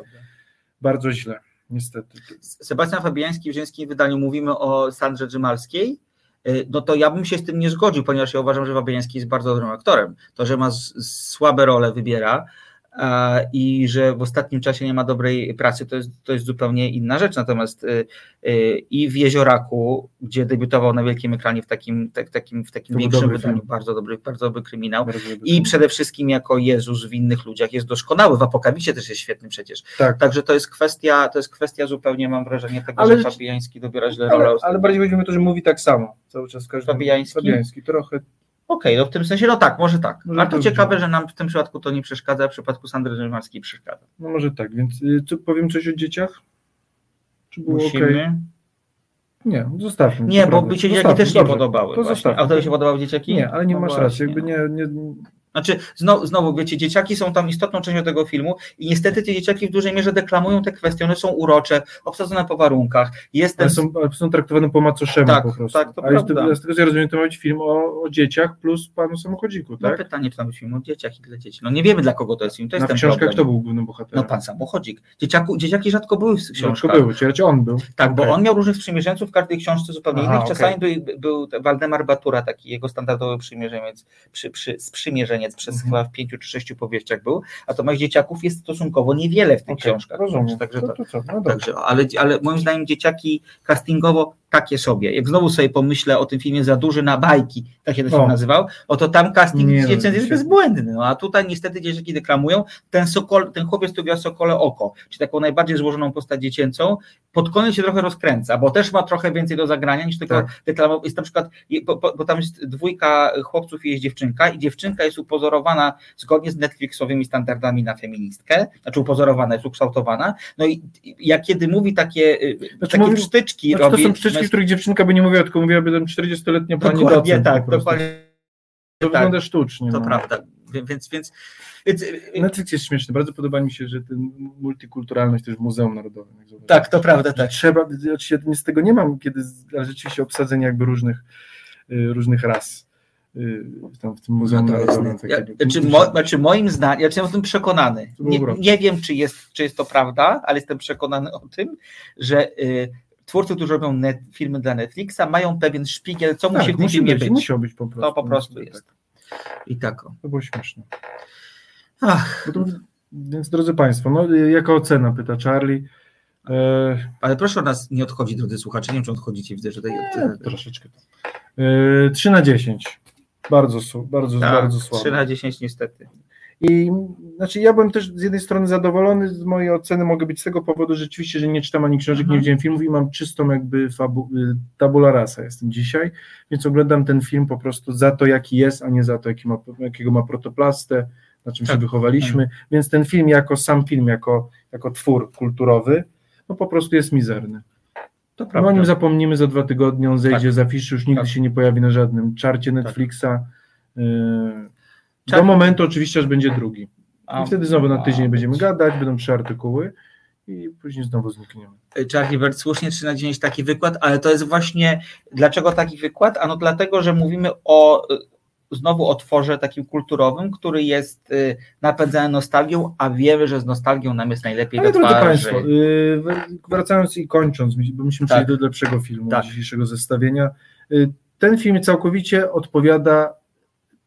bardzo źle, niestety. Sebastian Fabiański w żeńskim wydaniu mówimy o Sandrze Drzymalskiej, y, no to ja bym się z tym nie zgodził, ponieważ ja uważam, że Fabiański jest bardzo dobrym aktorem. To, że ma słabe role wybiera i że w ostatnim czasie nie ma dobrej pracy, to jest, to jest zupełnie inna rzecz. Natomiast y, y, i w Jezioraku, gdzie debiutował na wielkim ekranie w takim, tak, takim, w takim większym dobry wydaniu, film. bardzo dobry, bardzo dobry kryminał. Bardzo dobry I film. przede wszystkim jako Jezus w innych ludziach jest doskonały. W Apokalipsie też jest świetny przecież. Tak. Także to jest kwestia, to jest kwestia zupełnie, mam wrażenie, tego, Ale że Fabiański dobiera źle rolę. Ale, ale bardziej chodzi mi to, że mówi tak samo cały czas. Każdy, Fabiański? Fabiański, trochę. Okej, no w tym sensie, no tak, może tak. Może Ale to to ciekawe, że nam w tym przypadku to nie przeszkadza, a w przypadku Sandry Rzymarskiej przeszkadza. No może tak, więc y, co, powiem coś o dzieciach? Czy było Musimy. okej? Nie, zostawmy. Nie, to bo mi się dzieciaki też nie podobały. To właśnie. A tobie się podobały dzieciaki? Nie, ale nie No masz racji. Jakby nie, nie, Znaczy, znowu, znowu, wiecie, dzieciaki są tam istotną częścią tego filmu i niestety te dzieciaki w dużej mierze deklamują te kwestie, one są urocze, obsadzone po warunkach. Jest ten... Są, są traktowane po macoszemu Tak, po prostu. tak, to A prawda. z tego co ja rozumiem, to ma być film o, o dzieciach plus panu samochodziku, No tak? pytanie, czy tam jest film o dzieciach i dla dzieci. No nie wiemy, dla kogo to jest film, to jest Na ten książkach problem. kto był głównym bohaterem? No pan samochodzik. Dzieciaku, dzieciaki rzadko były w Książka książkach. były, czy raczej on był. Tak, bo Okej. on miał różnych sprzymierzeńców w każdej książce zupełnie Aha, innych. Czasami był, był Waldemar Batura, taki jego standardowy przymierzeniec, przy, przy, sprzymierzeniec przez Mhm. chyba w pięciu czy sześciu powieściach był, natomiast dzieciaków jest stosunkowo niewiele w tych Okej, książkach. Rozumiem. Także, to, to, to? No dobrze. także, ale, ale moim zdaniem dzieciaki castingowo takie sobie. Jak znowu sobie pomyślę o tym filmie Za duży na bajki, tak się ten film O. nazywał, oto tam casting Nie, no, dziecięcy jest się- bezbłędny. No, a tutaj niestety dzieciaki deklamują. Ten, sokol, ten chłopiec, który gra Sokole Oko, czy taką najbardziej złożoną postać dziecięcą, pod koniec się trochę rozkręca, bo też ma trochę więcej do zagrania niż tylko Tak. deklamował. Jest na przykład, bo, bo, tam jest dwójka chłopców i jest dziewczynka i dziewczynka jest upozorowana zgodnie z Netflixowymi standardami na feministkę, znaczy upozorowana, jest ukształtowana. No i ja kiedy mówi takie, y, Znaczy takie mówi- psztyczki Znaczy, to robi... w których dziewczynka by nie mówiła, tylko mówiłaby tam 40-letnia pani Dokładnie docent. tak, dokładnie To tak. wygląda sztucznie. to no. prawda. Więc, więc, więc Netflix jest śmieszny. Bardzo podoba mi się, że ten multikulturalność też w Muzeum Narodowym. tak, to prawda, tak. Trzeba, oczywiście nic z tego nie mam, kiedy, rzeczywiście obsadzenie jakby różnych, y, różnych ras y, tam w tym Muzeum No jest ja, takiego- znaczy, mo, znaczy moim zdaniem, ja jestem o tym przekonany. Nie, nie wiem, czy jest, czy jest to prawda, ale jestem przekonany o tym, że y, twórcy, którzy robią net, filmy dla Netflixa, mają pewien szpigiel, co tak, musi w tym musi filmie być, być. Musiał być po prostu. To po prostu Tak. jest. I tak. o. To było śmieszne. Ach, No to, więc drodzy Państwo, no, y, jaka ocena, pyta Charlie. E, ale proszę o nas nie odchodzi, drodzy słuchacze. Nie wiem, czy odchodzicie, widzę, że tutaj. nie, troszeczkę. E, 3 na 10. Bardzo, bardzo, tak, bardzo słabo. 3 na 10 niestety. I znaczy ja byłem też z jednej strony zadowolony z mojej oceny, mogę być z tego powodu rzeczywiście, że nie czytam ani książek, Mhm. nie widziałem filmów i mam czystą jakby fabu, y, tabula rasa jestem dzisiaj, więc oglądam ten film po prostu za to, jaki jest, a nie za to, jaki ma, jakiego ma protoplastę, na czym Tak. się wychowaliśmy, więc ten film jako sam film, jako, jako twór kulturowy, no po prostu jest mizerny. To No prawda. o nim zapomnimy za dwa tygodnie, on zejdzie Tak. z afiszy, już nigdy Tak. się nie pojawi na żadnym czarcie Netflixa. Do momentu oczywiście, aż będzie drugi. I wtedy znowu na tydzień będziemy gadać, będą trzy artykuły i później znowu znikniemy. Charlie Bird, słusznie 3 na 10 taki wykład, ale to jest właśnie, dlaczego taki wykład? Ano dlatego, że mówimy o y, znowu o tworze takim kulturowym, który jest y, napędzany nostalgią, a wiemy, że z nostalgią nam jest najlepiej Ale drodzy. Państwo, y, wr- wracając i kończąc, bo musimy Tak. przejść do lepszego filmu Tak. dzisiejszego zestawienia. y, ten film całkowicie odpowiada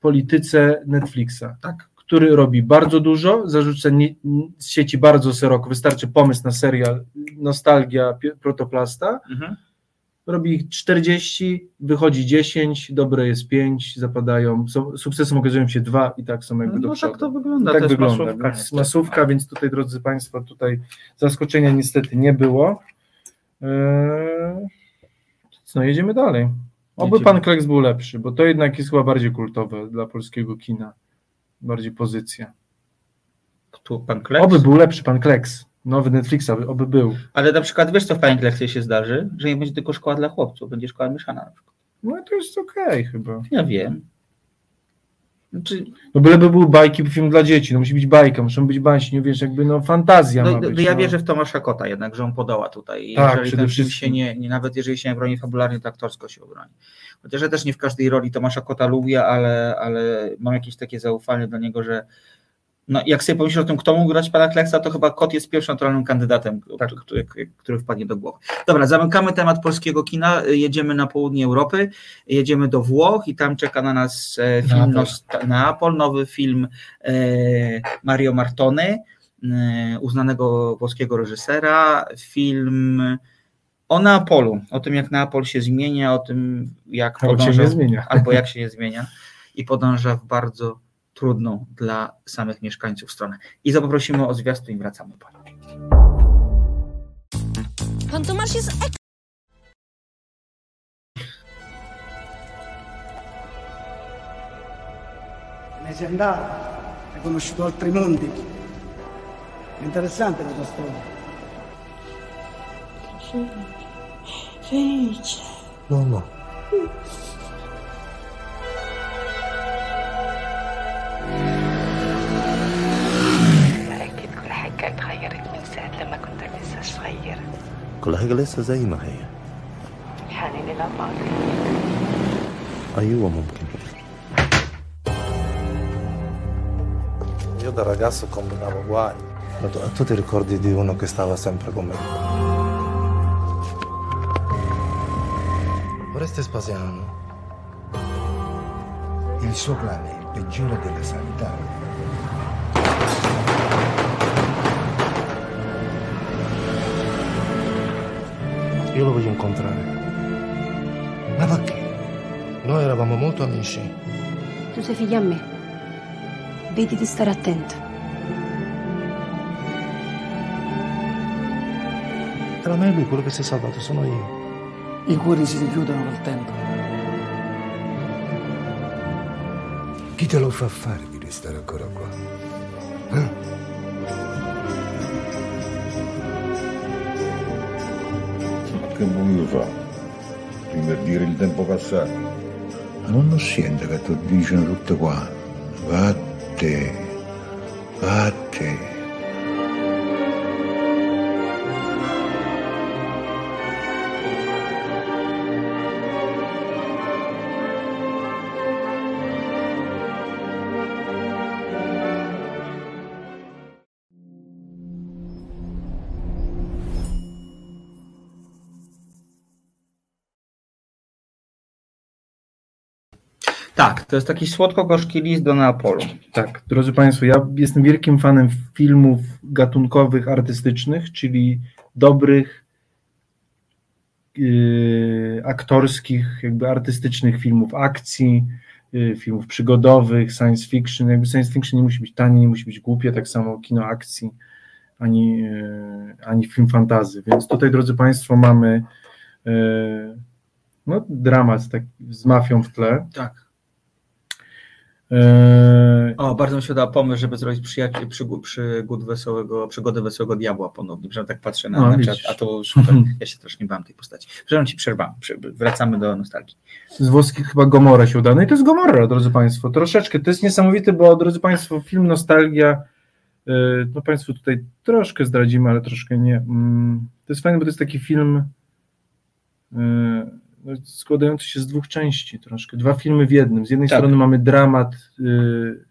polityce Netflixa, tak, który robi bardzo dużo, zarzuca z sieci bardzo szeroko, wystarczy pomysł na serial Nostalgia Protoplasta, Mhm. robi ich 40, wychodzi 10, dobre jest 5, zapadają, są, sukcesem okazują się dwa i tak są jakby do No tak to wygląda, tak to wygląda. masówka. więc masówka, więc tutaj, drodzy Państwo, tutaj zaskoczenia niestety nie było. Eee, co, jedziemy dalej. Oby. Pan Kleks był lepszy, bo to jednak jest chyba bardziej kultowe dla polskiego kina. Bardziej pozycja. Tu pan Kleks. Oby był lepszy Pan Kleks. Nowy Netflixa, oby był. Ale na przykład wiesz co w Panie Kleksie się zdarzy? Że nie będzie tylko szkoła dla chłopców, będzie szkoła mieszana na przykład. No to jest okej chyba. Ja wiem. Znaczy, No byleby był bajki, film dla dzieci, no musi być bajka, muszą być baśni, wiesz, jakby no fantazja no, ma no, być. ja no. wierzę w Tomasza Kota jednak, że on podoła tutaj. I Tak, jeżeli film wszystkim. się nie, nie, nawet jeżeli się nie broni fabularnie, to aktorsko się obroni. Chociaż ja też nie w każdej roli Tomasza Kota lubię, ale, ale mam jakieś takie zaufanie do niego, że no, jak sobie pomyślisz o tym, kto mógł grać pana Kleksa, to chyba Kot jest pierwszym naturalnym kandydatem, Tak. który, który wpadnie do głowy. Dobra, zamykamy temat polskiego kina, jedziemy na południe Europy, jedziemy do Włoch i tam czeka na nas e, film Neapol. Neapol, nowy film e, Mario Martony, e, uznanego włoskiego reżysera, film o Neapolu, o tym jak Neapol się zmienia, o tym jak podąża, albo jak się nie zmienia i podąża w bardzo trudną dla samych mieszkańców stronę. I poprosimy o zwiastun i wracamy po nim. Pan Tomasz jest sei andato, hai conosciuto altri mondi. È interessante la tua storia. Felice. No, no. لسه صغيرة كل حاجة لسه زي ما هي الحنين إلى الماضي أيوة ممكن Io da ragazzo combinavo guai. Ma tu, tu ti ricordi di uno che stava sempre con me? Oreste Spasiano. Il suo clan è il peggiore della sanità. Io lo voglio incontrare. Ma perché? Noi eravamo molto amici. Tu sei figlia a me. Vedi di stare attento. Tra me e lui quello che si è salvato sono io. I cuori si richiudono col tempo. Chi te lo fa fare di restare ancora qua? Che vuoi fare? Rinverdire il tempo passato? Ma non lo sente che ti dicono tutte qua. Vatte, vatte. To jest taki słodko-gorzki list do Neapolu. Tak, drodzy Państwo, ja jestem wielkim fanem filmów gatunkowych, artystycznych, czyli dobrych, yy, aktorskich, jakby artystycznych filmów akcji, yy, filmów przygodowych, science fiction. Jakby science fiction nie musi być tanie, nie musi być głupie, tak samo kino akcji, ani, yy, ani film fantazy. Więc tutaj, drodzy Państwo, mamy yy, no, dramat tak, z mafią w tle. Tak. Yy, O, bardzo mi się da pomysł, żeby zrobić przyjaciół, przygód, przygód wesołego, przygodę wesołego diabła ponownie, że tak patrzę na, No, na czat, a to super, *laughs* ja się też nie bałem tej postaci. Przepraszam ci, przerwam, Prze- wracamy do nostalgii. z włoskich chyba Gomora się uda. No i to jest Gomorra, drodzy Państwo. Troszeczkę, to jest niesamowite, bo drodzy Państwo, film Nostalgia, yy, no Państwu tutaj troszkę zdradzimy, ale troszkę nie. Mm, To jest fajne, bo to jest taki film no, składający się z dwóch części troszkę. Dwa filmy w jednym. Z jednej Tak. strony mamy dramat yy,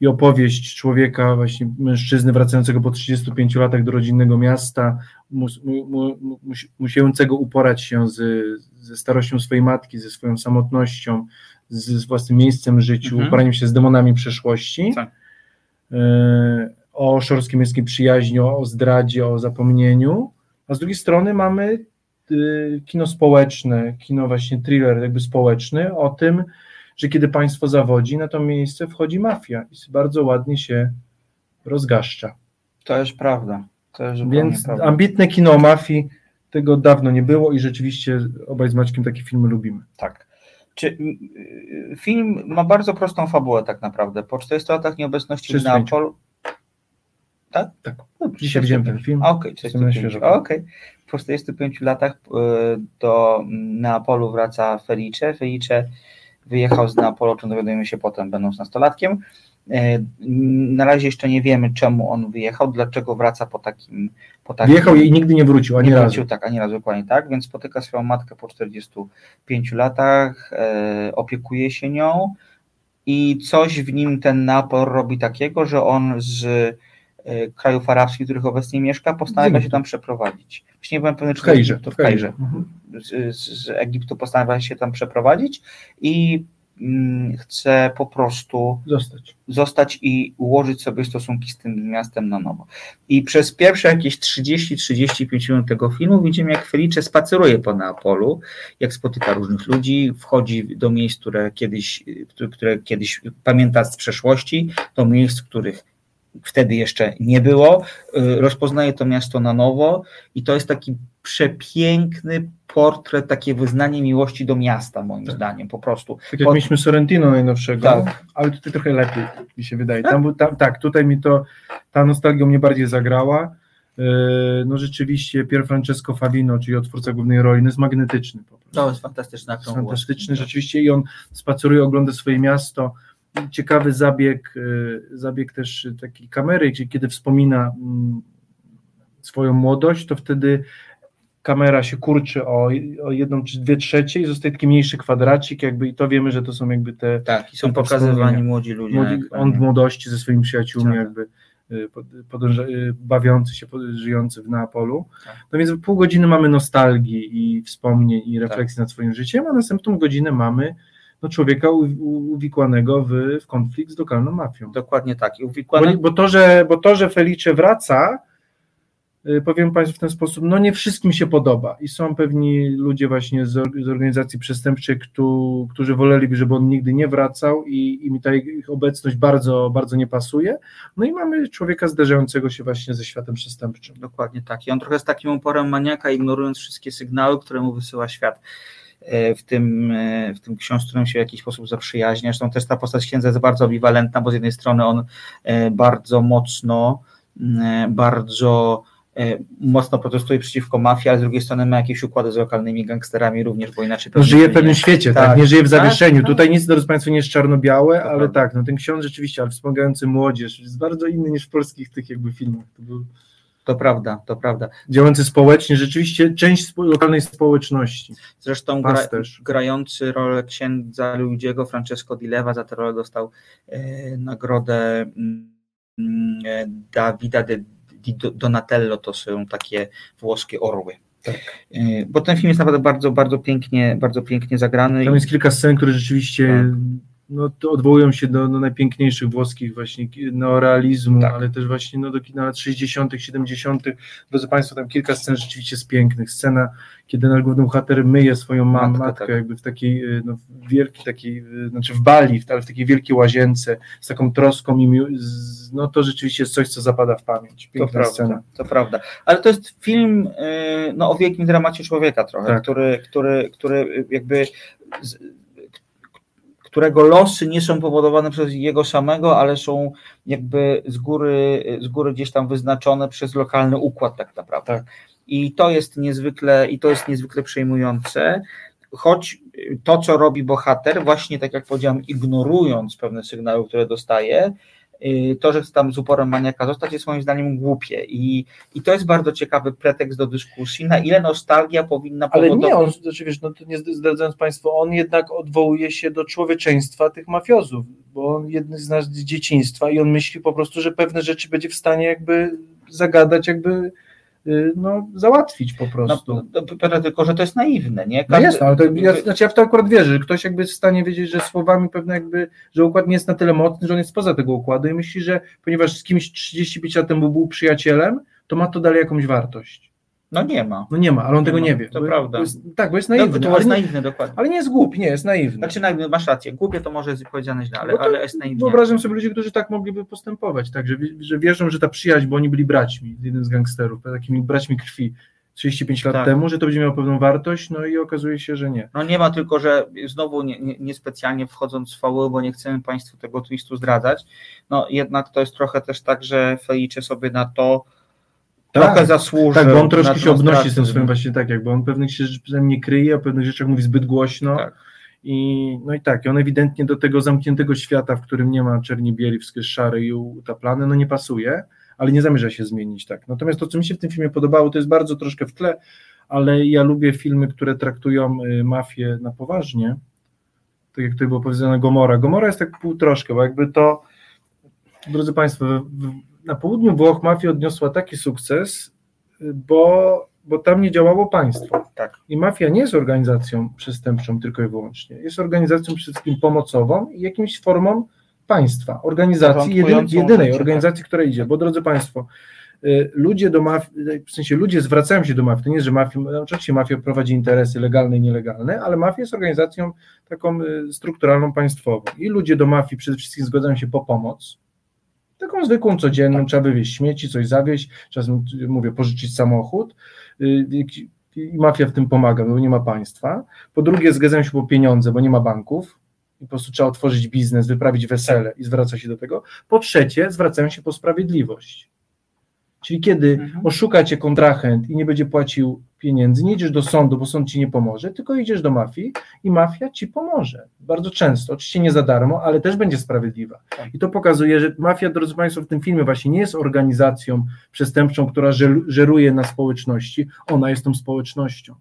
i opowieść człowieka, właśnie mężczyzny wracającego po 35 latach do rodzinnego miasta, mus, mu, mu, mu, musi- musiającego uporać się z, ze starością swojej matki, ze swoją samotnością, z, z własnym miejscem w życiu, Mhm. uporaniem się z demonami przeszłości. Tak. E, o szorskiej przyjaźni, o, o zdradzie, o zapomnieniu, a z drugiej strony mamy y, kino społeczne, kino właśnie thriller jakby społeczny o tym, że kiedy państwo zawodzi, na to miejsce wchodzi mafia i bardzo ładnie się rozgaszcza. To jest prawda. To jest Więc prawda. ambitne kino o mafii, tego dawno nie było i rzeczywiście obaj z Maćkiem takie filmy lubimy. Tak. Czy, y, y, film ma bardzo prostą fabułę tak naprawdę. Po 40 latach nieobecności w 45. Neapolu. Tak? Tak. No, Dzisiaj widziałem ten film. Okej, Jestem na 45. świeżo. Okej. Po 45 latach y, do Neapolu wraca Felice. Felice wyjechał z Neapolu, o czym dowiadujemy się potem, będąc nastolatkiem. Y, Na razie jeszcze nie wiemy, czemu on wyjechał, dlaczego wraca po takim. Po takim Wjechał i nigdy nie wrócił, ani nie razu. wrócił, tak, ani razu dokładnie tak, więc spotyka swoją matkę po 45 latach, e, opiekuje się nią i coś w nim ten Neapol robi takiego, że on z e, krajów arabskich, w których obecnie mieszka, postanawia się tam przeprowadzić. Właśnie nie byłem pewny, czy W Kairze, to w Kairze. Z, z, Egiptu postanawia się tam przeprowadzić i mm, chce po prostu Zostać. zostać i ułożyć sobie stosunki z tym miastem na nowo. I przez pierwsze jakieś 30-35 minut tego filmu widzimy, jak Felice spaceruje po Neapolu, jak spotyka różnych ludzi, wchodzi do miejsc, które kiedyś, które, które kiedyś pamięta z przeszłości, do miejsc, których wtedy jeszcze nie było, y, rozpoznaje to miasto na nowo i to jest taki przepiękny portret, takie wyznanie miłości do miasta, moim zdaniem, po prostu. Tak jak Pod- mieliśmy Sorrentino najnowszego, Tak. ale tutaj trochę lepiej mi się wydaje. Tam, był- tam, tak, tutaj mi to, ta nostalgia mnie bardziej zagrała. Yy, No rzeczywiście Pier Francesco Favino, czyli odtwórca głównej roli, no jest magnetyczny po prostu. To jest fantastyczna Jest krągłość. fantastyczny rzeczywiście i on spaceruje, ogląda swoje miasto. Ciekawy zabieg, yy, zabieg też takiej kamery, gdzie kiedy wspomina mm, swoją młodość, to wtedy kamera się kurczy o, o jedną czy dwie trzecie i zostaje taki mniejszy kwadracik jakby i to wiemy, że to są jakby te Tak, i są pokazywani młodzi ludzie. Młodzi, on w młodości ze swoimi przyjaciółmi Tak. jakby y, pod- podąża, y, bawiący się, żyjący w Neapolu. Tak. No więc pół godziny mamy nostalgii i wspomnień i refleksji Tak. nad swoim życiem, a następną godzinę mamy no, człowieka u, u, uwikłanego w, w konflikt z lokalną mafią. Dokładnie tak. I Bo, uwikłane... nie- bo, to, że, bo to, że Felice wraca, y, powiem Państwu w ten sposób, no nie wszystkim się podoba i są pewni ludzie właśnie z, z organizacji przestępczej, któ- którzy woleliby, żeby on nigdy nie wracał i, i mi ta ich obecność bardzo, bardzo nie pasuje. No i mamy człowieka zderzającego się właśnie ze światem przestępczym. Dokładnie tak. I on trochę z takim uporem maniaka, ignorując wszystkie sygnały, które mu wysyła świat. E, W tym, e, w tym ksiądz, z którym się w jakiś sposób zaprzyjaźnia. Zresztą też ta postać księdza jest bardzo ambiwalentna, bo z jednej strony on e, bardzo mocno, bardzo mocno protestuje przeciwko mafii, ale z drugiej strony ma jakieś układy z lokalnymi gangsterami również, bo inaczej No, żyje w pewnym świecie, tak, Tak, nie żyje w tak, zawieszeniu. tak. Tutaj nic, drodzy Państwo, nie jest czarno-białe, To ale prawda. tak, no ten ksiądz rzeczywiście, ale wspomagający młodzież, jest bardzo inny niż w polskich tych jakby filmach. To był To prawda, to prawda. działający społecznie, rzeczywiście część lokalnej społeczności. Zresztą gra, grający rolę księdza Luigiego, Francesco Di Leva, za tę rolę dostał e, nagrodę mm, e, Davida de, di Donatello, to są takie włoskie orły. Tak. E, bo ten film jest naprawdę bardzo, bardzo pięknie, bardzo pięknie zagrany. Tam jest kilka scen, które rzeczywiście Tak. No, to odwołują się do, do najpiękniejszych włoskich właśnie neorealizmu, Tak. ale też właśnie no, do kina lat 60., 70. Drodzy Państwo, tam kilka scen rzeczywiście jest pięknych. Scena, kiedy nasz główny bohater myje swoją mam, Matkę, matkę, tak. jakby w takiej y, no, wielkiej takiej, y, znaczy w Bali, w- ale w takiej wielkiej łazience, z taką troską i mił, z, no to rzeczywiście jest coś, co zapada w pamięć. To Piękna prawda, scena. to prawda. Ale to jest film e, no, o wielkim dramacie człowieka trochę, Tak. który, który, który jakby z, którego losy nie są powodowane przez jego samego, ale są jakby z góry, z góry gdzieś tam wyznaczone przez lokalny układ tak naprawdę. Tak. I to jest niezwykle, i to jest niezwykle przejmujące. Choć to, co robi bohater, właśnie tak jak powiedziałem, ignorując pewne sygnały, które dostaje, to, że chce tam z uporem maniaka zostać, jest moim zdaniem głupie. I, I to jest bardzo ciekawy pretekst do dyskusji, na ile nostalgia powinna Ale powodować. nie, on, znaczy, wiesz, no to nie zdradzając Państwu, on jednak odwołuje się do człowieczeństwa tych mafiozów, bo on jedny z nas z dzieciństwa i on myśli po prostu, że pewne rzeczy będzie w stanie jakby zagadać, jakby y, no, załatwić po prostu. No, no, no, tylko, że to jest naiwne, nie? No jest, ale to, ja, znaczy ja w to akurat wierzę, że ktoś jakby jest w stanie wiedzieć, że słowami pewne jakby, że układ nie jest na tyle mocny, że on jest poza tego układu i myśli, że ponieważ z kimś 35 lat temu był przyjacielem, to ma to dalej jakąś wartość. No nie ma. No nie ma, ale on tego ma, nie wie. To bo, prawda. Bo jest, tak, bo jest naiwny. No, to jest nie- naiwny, dokładnie. Ale nie jest głupi, nie, jest naiwny. Znaczy, naiwny, masz rację, głupie to może jest powiedziane źle, ale, Bo to ale jest naiwnie. Wyobrażam sobie ludzi, którzy tak mogliby postępować, tak, że, że wierzą, że ta przyjaźń, bo oni byli braćmi, jeden z gangsterów, takimi braćmi krwi 35 lat Tak. temu, że to będzie miało pewną wartość, no i okazuje się, że nie. No nie ma tylko, że znowu nie, nie, niespecjalnie wchodząc w fabułę, bo nie chcemy Państwu tego twistu zdradzać, no jednak to jest trochę też tak, że Felice sobie na to trochę zasłużył. Tak, bo on troszkę się obnosi z tym swoim właśnie tak, jakby on pewnych rzeczy przynajmniej nie kryje, o pewnych rzeczach mówi zbyt głośno. Tak. I, no i tak, i on ewidentnie do tego zamkniętego świata, w którym nie ma czerni bieli, wszystko jest szare i utaplane, no nie pasuje, ale nie zamierza się zmienić tak. Natomiast to, co mi się w tym filmie podobało, to jest bardzo troszkę w tle, ale ja lubię filmy, które traktują y, mafię na poważnie. Tak jak tutaj było powiedziane Gomora. Gomora jest tak pół troszkę, bo jakby to, drodzy Państwo, na południu Włoch mafia odniosła taki sukces, y, bo, bo tam nie działało państwo. Tak. I mafia nie jest organizacją przestępczą tylko i wyłącznie. Jest organizacją przede wszystkim pomocową i jakimś formą państwa, organizacji, jedynej, życie, organizacji, która idzie. Bo drodzy Państwo, y, ludzie do mafii, w sensie ludzie zwracają się do mafii, to nie jest, że mafia, no oczywiście mafia prowadzi interesy legalne i nielegalne, ale mafia jest organizacją taką y, strukturalną, państwową. I ludzie do mafii przede wszystkim zgadzają się po pomoc, taką zwykłą, codzienną, trzeba wywieźć śmieci, coś zawieźć, czasem mówię, pożyczyć samochód y, i mafia w tym pomaga, bo nie ma państwa. Po drugie, zgadzają się po pieniądze, bo nie ma banków i po prostu trzeba otworzyć biznes, wyprawić wesele i zwraca się do tego. Po trzecie, zwracają się po sprawiedliwość. Czyli kiedy oszuka cię kontrahent i nie będzie płacił pieniędzy, nie idziesz do sądu, bo sąd ci nie pomoże, tylko idziesz do mafii i mafia ci pomoże. Bardzo często, oczywiście nie za darmo, ale też będzie sprawiedliwa. I to pokazuje, że mafia, drodzy Państwo, w tym filmie właśnie nie jest organizacją przestępczą, która żeruje na społeczności, ona jest tą społecznością.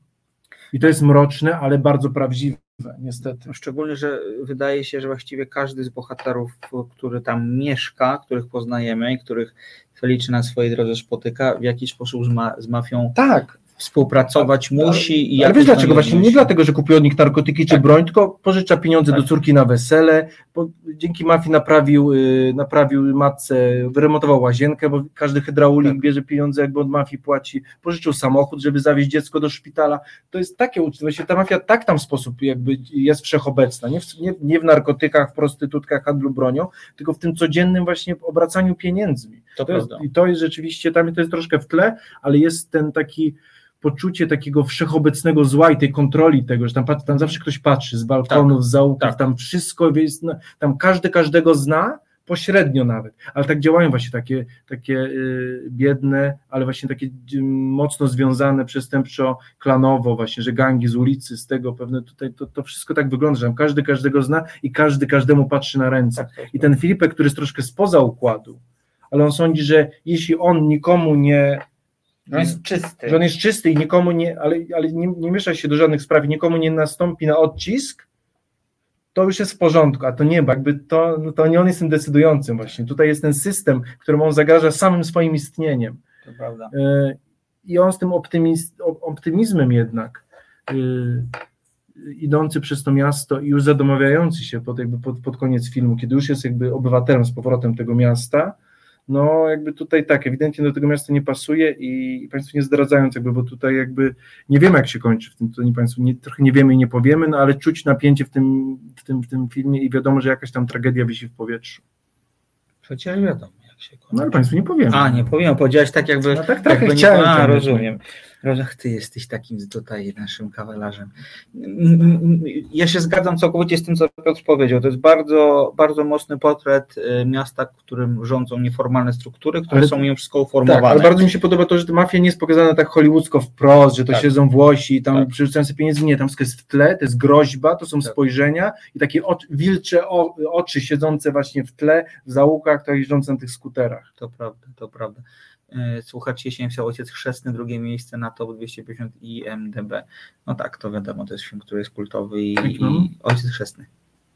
I to jest mroczne, ale bardzo prawdziwe, niestety. Szczególnie, że wydaje się, że właściwie każdy z bohaterów, który tam mieszka, których poznajemy i których Feliczy na swojej drodze spotyka, w jakiś sposób z, ma, z mafią tak. Współpracować musi. I Ale wiesz dlaczego? Właśnie nią nie dlatego, że kupił od nich narkotyki czy broń, tylko pożycza pieniądze Tak. do córki na wesele, bo dzięki mafii naprawił, y, naprawił matce, wyremontował łazienkę, bo każdy hydraulik Tak. bierze pieniądze, jakby od mafii płaci, pożyczył samochód, żeby zawieźć dziecko do szpitala. To jest takie uczciwe. Właśnie ta mafia tak tam w sposób jakby jest wszechobecna, nie w, nie, nie w narkotykach, w prostytutkach, handlu bronią, tylko w tym codziennym właśnie obracaniu pieniędzmi. To jest, prawda. I to jest rzeczywiście, tam to jest troszkę w tle, ale jest ten taki poczucie takiego wszechobecnego zła i tej kontroli tego, że tam, tam zawsze ktoś patrzy z balkonów, z zaułków, tak. tam wszystko jest, no, tam każdy każdego zna, pośrednio nawet, ale tak działają właśnie takie, takie y, biedne, ale właśnie takie y, mocno związane przestępczo klanowo właśnie, że gangi z ulicy, z tego pewne tutaj, to, to wszystko tak wygląda, że tam każdy każdego zna i każdy każdemu patrzy na ręce. I ten Filipek, który jest troszkę spoza układu, ale on sądzi, że jeśli on nikomu nie On jest czysty. że on jest czysty i nikomu nie, ale, ale nie, nie miesza się do żadnych spraw i nikomu nie nastąpi na odcisk, to już jest w porządku, a to nie, bo jakby to, no to nie on jest tym decydującym właśnie. Tutaj jest ten system, któremu on zagraża samym swoim istnieniem. To prawda. E, I on z tym optymiz, op- optymizmem jednak e, idący przez to miasto i już zadomawiający się pod, jakby pod, pod koniec filmu, kiedy już jest jakby obywatelem z powrotem tego miasta, no jakby tutaj tak, ewidentnie do tego miasta nie pasuje i, i Państwu nie zdradzając jakby, bo tutaj jakby nie wiemy jak się kończy w tym, to nie Państwu nie, trochę nie wiemy i nie powiemy, no ale czuć napięcie w tym, w tym, w tym filmie i wiadomo, że jakaś tam tragedia wisi w powietrzu. Przecież wiadomo, jak się kończy. No ale Państwu nie powiemy. A, nie powiem, powiedziałeś tak jakby, No tak, tak, jakby nie, chciałem a, tam, rozumiem. Rożach, ty jesteś takim tutaj naszym kawalarzem. Mm, mm, Ja się zgadzam całkowicie z tym, co Piotr powiedział. To jest bardzo, bardzo mocny portret y, miasta, którym rządzą nieformalne struktury, które Ale- są mimo wszystko Tak, uformowane. ale bardzo mi się podoba to, że ta mafia nie jest pokazana tak hollywoodzko wprost, że to Tak. siedzą Włosi i tam Tak. przerzucają sobie pieniędzy. Nie, tam wszystko jest w tle, to jest groźba, to są Tak. spojrzenia i takie oczy, wilcze o, oczy siedzące właśnie w tle, w zaułkach, tak jeżdżące na tych skuterach. To prawda, to prawda. E, Słuchacz Jesień pisał Ojciec Chrzestny, drugie miejsce na top 250 IMDB. No tak, to wiadomo, to jest film, który jest kultowy i, Jaki mam? i Ojciec Chrzestny.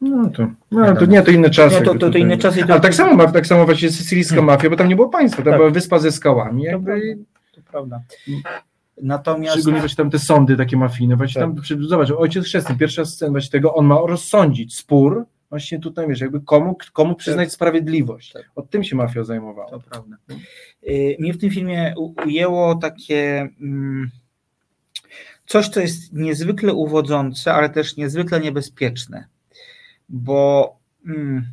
No to, no, to nie, to inne czasy. Nie, to- to- to inne czasy Ale tak samo, tak samo właśnie sycylijska Hmm. mafia, bo tam nie było państwa, tam Tak. była wyspa ze skałami, To jakby, prawda. To prawda. Natomiast szczególnie właśnie tam te sądy takie mafijne, właśnie Tak. tam, zobacz, ojciec chrzestny, pierwsza scena właśnie tego, on ma rozsądzić spór, właśnie tutaj, wiesz, jakby komu, komu przyznać sprawiedliwość. Tak. Od tym się mafia zajmowała. To prawda. Y, Mnie w tym filmie ujęło takie mm, coś, co jest niezwykle uwodzące, ale też niezwykle niebezpieczne, bo mm,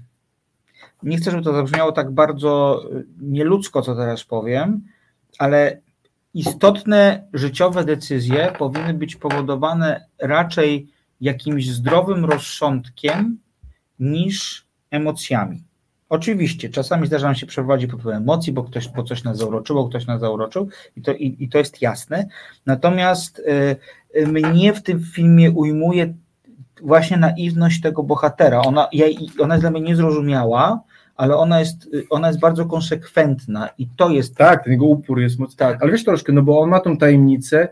nie chcę, żeby to zabrzmiało tak bardzo y, nieludzko, co teraz powiem, ale istotne życiowe decyzje powinny być powodowane raczej jakimś zdrowym rozsądkiem niż emocjami. Oczywiście, czasami zdarza nam się przeprowadzić pod wpływem emocji, bo ktoś bo coś nas zauroczyło, ktoś nas zauroczył i to, i, i to jest jasne. Natomiast y, y, mnie w tym filmie ujmuje właśnie naiwność tego bohatera. Ona, ja, ona jest dla mnie niezrozumiała, ale ona jest, y, ona jest bardzo konsekwentna i to jest Tak, ten jego upór jest mocny. Tak. Ale wiesz troszkę, no bo on ma tą tajemnicę,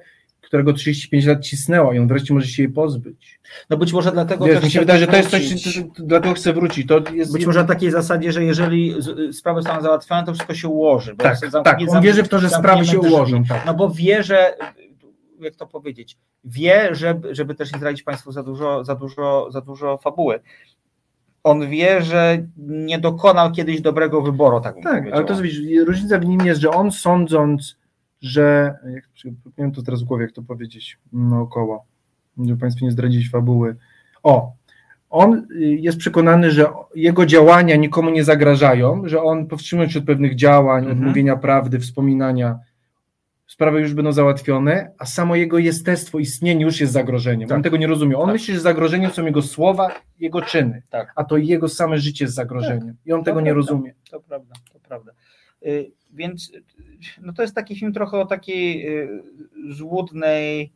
którego 35 lat cisnęła i on wreszcie może się jej pozbyć. No być może dlatego Wiesz, też mi się wydaje, że to jest coś, dlatego chcę wrócić. To jest Być może na takiej zasadzie, że jeżeli y, sprawy są załatwione, to wszystko się ułoży. Tak, jest zamk- tak, on wierzy w to, że sprawy się ułożą. Tak. No bo wie, że jak to powiedzieć, wie, żeby, żeby też nie zdradzić Państwu za dużo, za dużo, za dużo fabuły. On wie, że nie dokonał kiedyś dobrego wyboru, tak Tak, ale to widzisz, różnica w nim jest, że on sądząc, że, jak, nie wiem to teraz w głowie, jak to powiedzieć naokoło, żeby Państwu nie zdradzić fabuły. O, on y, jest przekonany, że jego działania nikomu nie zagrażają, że on powstrzymując się od pewnych działań, od Mhm. mówienia prawdy, wspominania, sprawy już będą załatwione, a samo jego jestestwo, istnienie już jest zagrożeniem. On Tak. tego nie rozumie. On Tak. myśli, że zagrożeniem są jego słowa, jego czyny, Tak. a to jego same życie jest zagrożeniem. I on To tego nie prawda. rozumie. To prawda, to prawda. Y, Więc y, no to jest taki film trochę o takiej y, żłudnej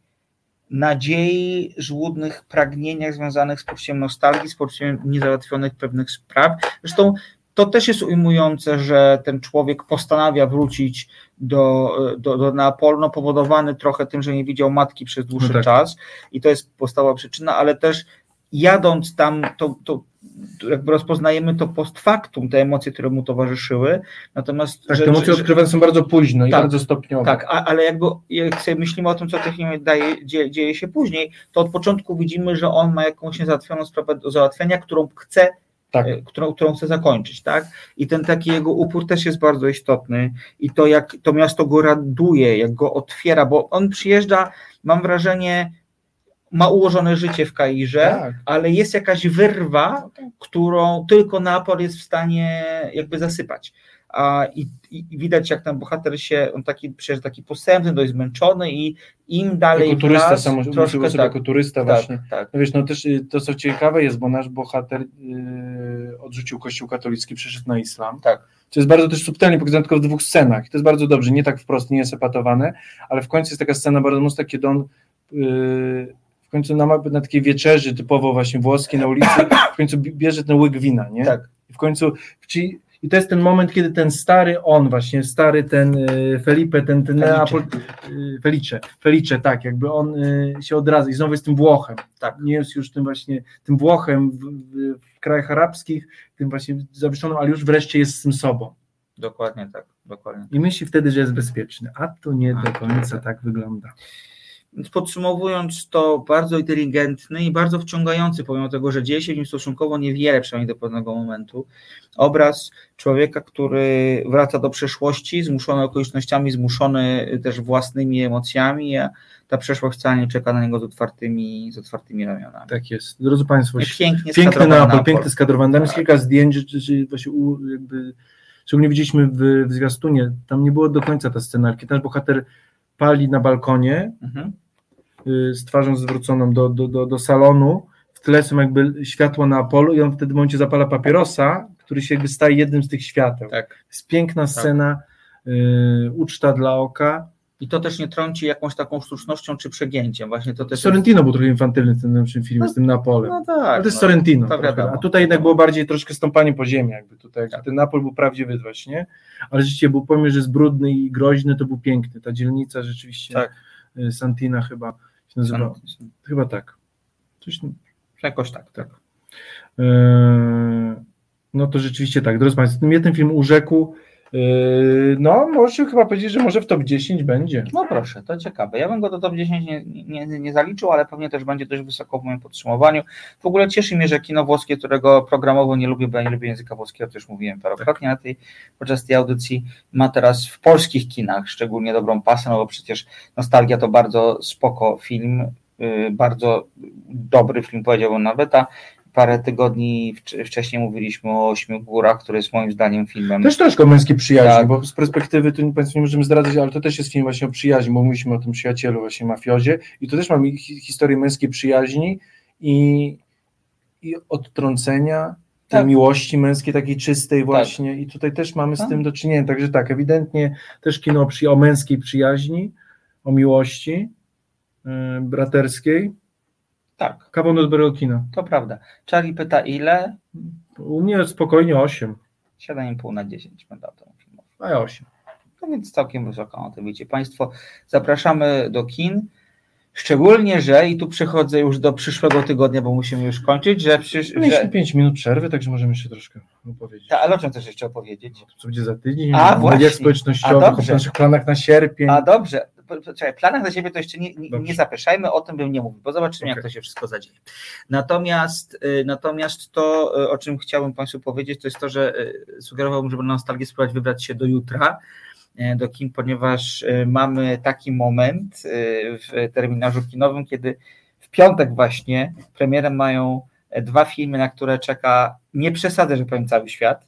nadziei, żłudnych pragnieniach związanych z poczuciem nostalgii, z poczuciem niezałatwionych pewnych spraw. Zresztą to też jest ujmujące, że ten człowiek postanawia wrócić do, do, do Neapolu, no powodowany trochę tym, że nie widział matki przez dłuższy No tak. czas i to jest podstawowa przyczyna, ale też jadąc tam, to, to jakby rozpoznajemy to post factum, te emocje, które mu towarzyszyły, natomiast... Tak, że- te emocje że- odkrywane są bardzo późno i Tak, bardzo stopniowo. tak, a, ale jakby jak sobie myślimy o tym, co filmie daje, dzieje, dzieje się później, to od początku widzimy, że on ma jakąś niezałatwioną sprawę do załatwienia, którą chce, Tak. e, którą, którą chce zakończyć, tak? I ten taki jego upór też jest bardzo istotny i to jak to miasto go raduje, jak go otwiera, bo on przyjeżdża, mam wrażenie, ma ułożone życie w Kairze, Tak. ale jest jakaś wyrwa, którą tylko Neapol jest w stanie jakby zasypać. A, i, i widać, jak ten bohater się, on taki przecież taki posępny, dość zmęczony i im dalej Jako turysta, las, sam troszkę sobie tak, jako turysta tak, właśnie. tak. No wiesz, no też y, to, co ciekawe jest, bo nasz bohater y, odrzucił kościół katolicki, przeszedł na islam. Tak. Co jest bardzo też subtelnie pokazane tylko w dwóch scenach. I to jest bardzo dobrze, nie tak wprost, nie jest epatowane, ale w końcu jest taka scena bardzo mocna, kiedy on y, w końcu na, na takiej wieczerzy typowo właśnie włoskiej na ulicy, w końcu bi- bierze ten łyk wina, nie? Tak. I w końcu, czyli, i to jest ten moment, kiedy ten stary on właśnie, stary ten y, Felipe, ten, ten Felice. Neapol, y, Felice, Felice, tak, jakby on y, się odradza i znowu jest tym Włochem. Tak. Nie jest już tym właśnie, tym Włochem w, w, w krajach arabskich, tym właśnie zawieszonym, ale już wreszcie jest z tym sobą. Dokładnie tak, dokładnie. I myśli wtedy, że jest bezpieczny, a to nie A, do końca tak. tak wygląda. Więc podsumowując, to bardzo inteligentny i bardzo wciągający, pomimo tego, że dzieje się w nim stosunkowo niewiele, przynajmniej do pewnego momentu, obraz człowieka, który wraca do przeszłości, zmuszony okolicznościami, zmuszony też własnymi emocjami, a ta przeszłość wcale nie czeka na niego z otwartymi, z otwartymi ramionami. Tak jest. Drodzy Państwo, pięknie piękny Neapol. piękny skadrowany. Tam jest Tak. kilka zdjęć, właśnie jakby, szczególnie widzieliśmy w, w zwiastunie, tam nie było do końca ta scena, kiedy nasz bohater pali na balkonie Mhm. Y, z twarzą zwróconą do, do, do, do salonu. W tle są jakby światła na Apollo i on wtedy w momencie zapala papierosa, który się jakby staje jednym z tych świateł. Tak. Jest piękna scena, y, uczta dla oka. I to też nie trąci jakąś taką sztucznością czy przegięciem. Właśnie to też Sorrentino był trochę infantylny w tym najnowszym filmie, z tym Napolem. No tak. Ale to jest no. Sorrentino. To. A tutaj jednak było bardziej troszkę stąpanie po ziemi, jakby tutaj. Tak. Ten Napol był prawdziwy właśnie, ale rzeczywiście był pomimo, że jest brudny i groźny, to był piękny. Ta dzielnica rzeczywiście, Tak. y, Santina chyba się nazywa. Chyba tak. Coś, Jakoś tak, tak. Eee, No to rzeczywiście tak, drodzy Państwo, mnie ten film urzekł. Eee, No, możecie chyba powiedzieć, że może w top 10 będzie. No proszę, to ciekawe. Ja bym go do top 10 nie, nie, nie zaliczył, ale pewnie też będzie dość wysoko w moim podsumowaniu. W ogóle cieszy mnie, że kino włoskie, którego programowo nie lubię, bo ja nie lubię języka włoskiego, to już mówiłem parokrotnie na tej, podczas tej audycji, ma teraz w polskich kinach szczególnie dobrą pasę, no bo przecież Nostalgia to bardzo spoko film, yy, bardzo dobry film, powiedziałbym nawet, a parę tygodni wcz- wcześniej mówiliśmy o Ośmiu Górach, który jest moim zdaniem filmem Też troszkę męskiej przyjaźni, Tak. bo z perspektywy tu Państwo nie możemy zdradzać, ale to też jest film właśnie o przyjaźni, bo mówiliśmy o tym przyjacielu, właśnie mafiozie i tu też mamy hi- historię męskiej przyjaźni i, i odtrącenia tej Tak. miłości męskiej, takiej czystej właśnie i tutaj też mamy z Tak. tym do czynienia, także tak, ewidentnie też kino o, o męskiej przyjaźni, o miłości yy, braterskiej. Tak. Kawał dobrego kina. To prawda. Charlie pyta ile? U mnie spokojnie 8, 7,5 na 10 będę temu filmowi. a ja 8. No więc całkiem wysoko, o tym wiecie Państwo. Zapraszamy do kin. Szczególnie, że i tu przechodzę już do przyszłego tygodnia, bo musimy już kończyć, że, przysz, Mieliśmy że 5 minut przerwy, także możemy jeszcze troszkę opowiedzieć. Ta, ale o czym też jeszcze opowiedzieć? Co będzie za tydzień? A, w mediach społecznościowych, o naszych planach na sierpień. A dobrze, czekaj, planach na siebie to jeszcze nie, nie, zapraszajmy, o tym bym nie mówił, bo zobaczymy, jak Okej. to się wszystko zadzieje. Natomiast, y, natomiast to, y, o czym chciałbym Państwu powiedzieć, to jest to, że y, sugerowałbym, żeby na nostalgię spróbować wybrać się do jutra y, do kin, ponieważ mamy taki moment w terminarzu kinowym, kiedy w piątek właśnie premierę mają e, dwa filmy, na które czeka, nie przesadzę, że powiem cały świat, e,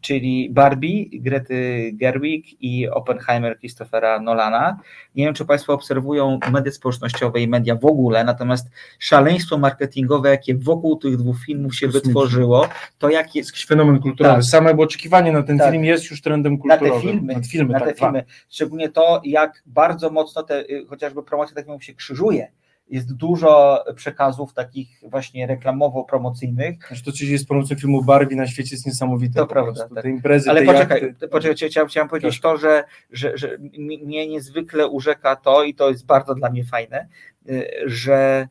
czyli Barbie Grety Gerwig i Oppenheimer Christophera Nolana. Nie wiem, czy Państwo obserwują media społecznościowe i media w ogóle, natomiast szaleństwo marketingowe, jakie wokół tych dwóch filmów się wytworzyło, to jak jest Jakiś fenomen kulturowy. Tak. Same oczekiwanie na ten Tak. film jest już trendem na kulturowym. te filmy, Na filmy, na tak, te filmy. Szczególnie to, jak bardzo mocno te, y, chociażby promocja filmów się krzyżuje. Jest dużo przekazów takich właśnie reklamowo-promocyjnych. Znaczy to, dzieje z promocją filmu Barbie na świecie jest niesamowite. To prawda, prostu. tak. Te imprezy, Ale te poczekaj, poczekaj chciałem, chciałem powiedzieć to, że, że, że mnie niezwykle urzeka to i to jest bardzo dla mnie fajne, y, że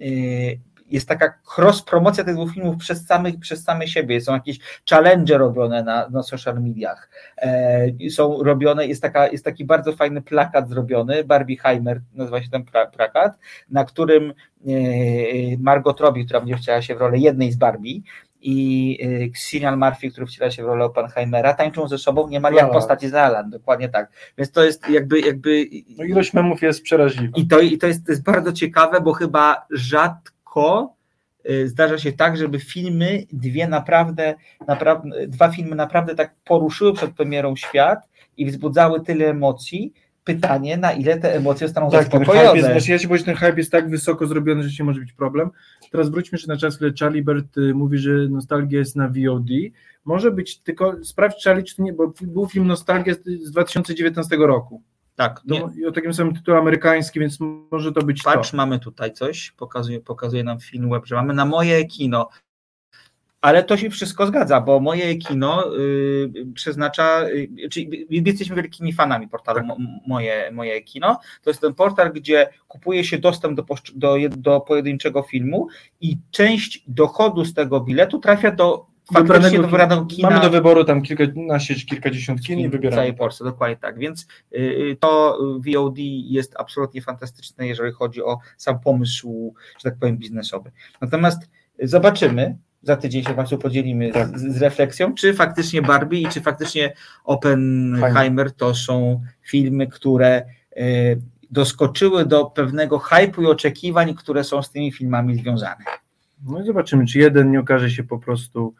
y, jest taka cross-promocja tych dwóch filmów przez samych, przez same siebie. Są jakieś challenge robione na, na social mediach. E, są robione, jest, taka, jest taki bardzo fajny plakat zrobiony, Barbie Heimer nazywa się ten pra, plakat, na którym e, Margot Robbie, która będzie wcielała się w rolę jednej z Barbie i Cillian Murphy, który wciela się w rolę Oppenheimera, tańczą ze sobą niemal jak La. postaci z La La Land, dokładnie tak. Więc to jest jakby, jakby No ilość memów jest przeraźliwa. i to, i to, jest, to jest bardzo ciekawe, bo chyba rzadko y, zdarza się tak, żeby filmy, dwie naprawdę, naprawdę, dwa filmy naprawdę tak poruszyły przed premierą świat i wzbudzały tyle emocji. Pytanie, na ile te emocje zostaną Tak, ten zaspokojone. jest, znaczy ja się boję, że ten hype jest tak wysoko zrobiony, że się może być problem. Teraz wróćmy jeszcze na czas, kiedy Charlie Bert y, mówi, że nostalgia jest na VOD. Może być, tylko sprawdź Charlie, czy to nie, bo był film Nostalgia z 2019 roku. Tak, nie, I o takim samym tytule amerykańskim, więc może to być patrz, to. mamy tutaj coś, pokazuje, pokazuje nam film web, że mamy na moje kino. Ale to się wszystko zgadza, bo moje kino y, przeznacza, y, czyli jesteśmy wielkimi fanami portalu Tak. mo, moje, moje kino. To jest ten portal, gdzie kupuje się dostęp do, do, do pojedynczego filmu i część dochodu z tego biletu trafia do faktycznie kina. Mamy do wyboru tam kilkanaście czy kilkadziesiąt kin i w wybieramy. całej Polsce, dokładnie tak. Więc y, to VOD jest absolutnie fantastyczne, jeżeli chodzi o sam pomysł, że tak powiem, biznesowy. Natomiast zobaczymy, za tydzień się Państwu podzielimy Tak. z, z refleksją, czy faktycznie Barbie i czy faktycznie Oppenheimer to są filmy, które y, doskoczyły do pewnego hypu i oczekiwań, które są z tymi filmami związane. No i zobaczymy, czy jeden nie okaże się po prostu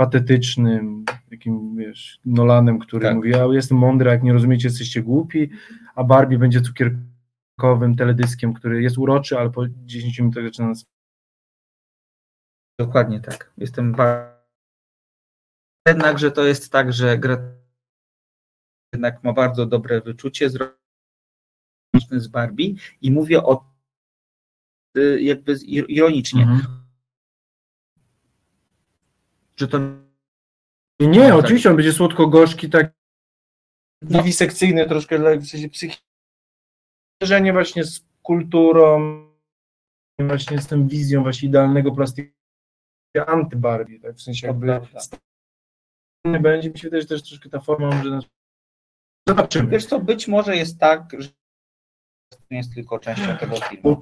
patetycznym, takim wiesz, Nolanem, który Tak. mówi, ja jestem mądry, jak nie rozumiecie, jesteście głupi, a Barbie będzie cukierkowym teledyskiem, który jest uroczy, ale po 10 minutach zaczyna nas Dokładnie tak. Jestem. Jednakże to jest tak, że gra jednak ma bardzo dobre wyczucie z Barbie i mówię o jakby ironicznie, Mhm. Że to Nie, Tak. oczywiście on będzie słodko-gorzki, tak wiwisekcyjny troszkę, dla- w sensie psychiczny. Zderzenie właśnie z kulturą, właśnie z tą wizją właśnie idealnego plastiku anty-Barbie, tak? w sensie jakby będzie, mi się wydaje, że też troszkę ta forma może nas... Zobaczymy. Wiesz co, być może jest tak, że to nie jest tylko częścią tego filmu.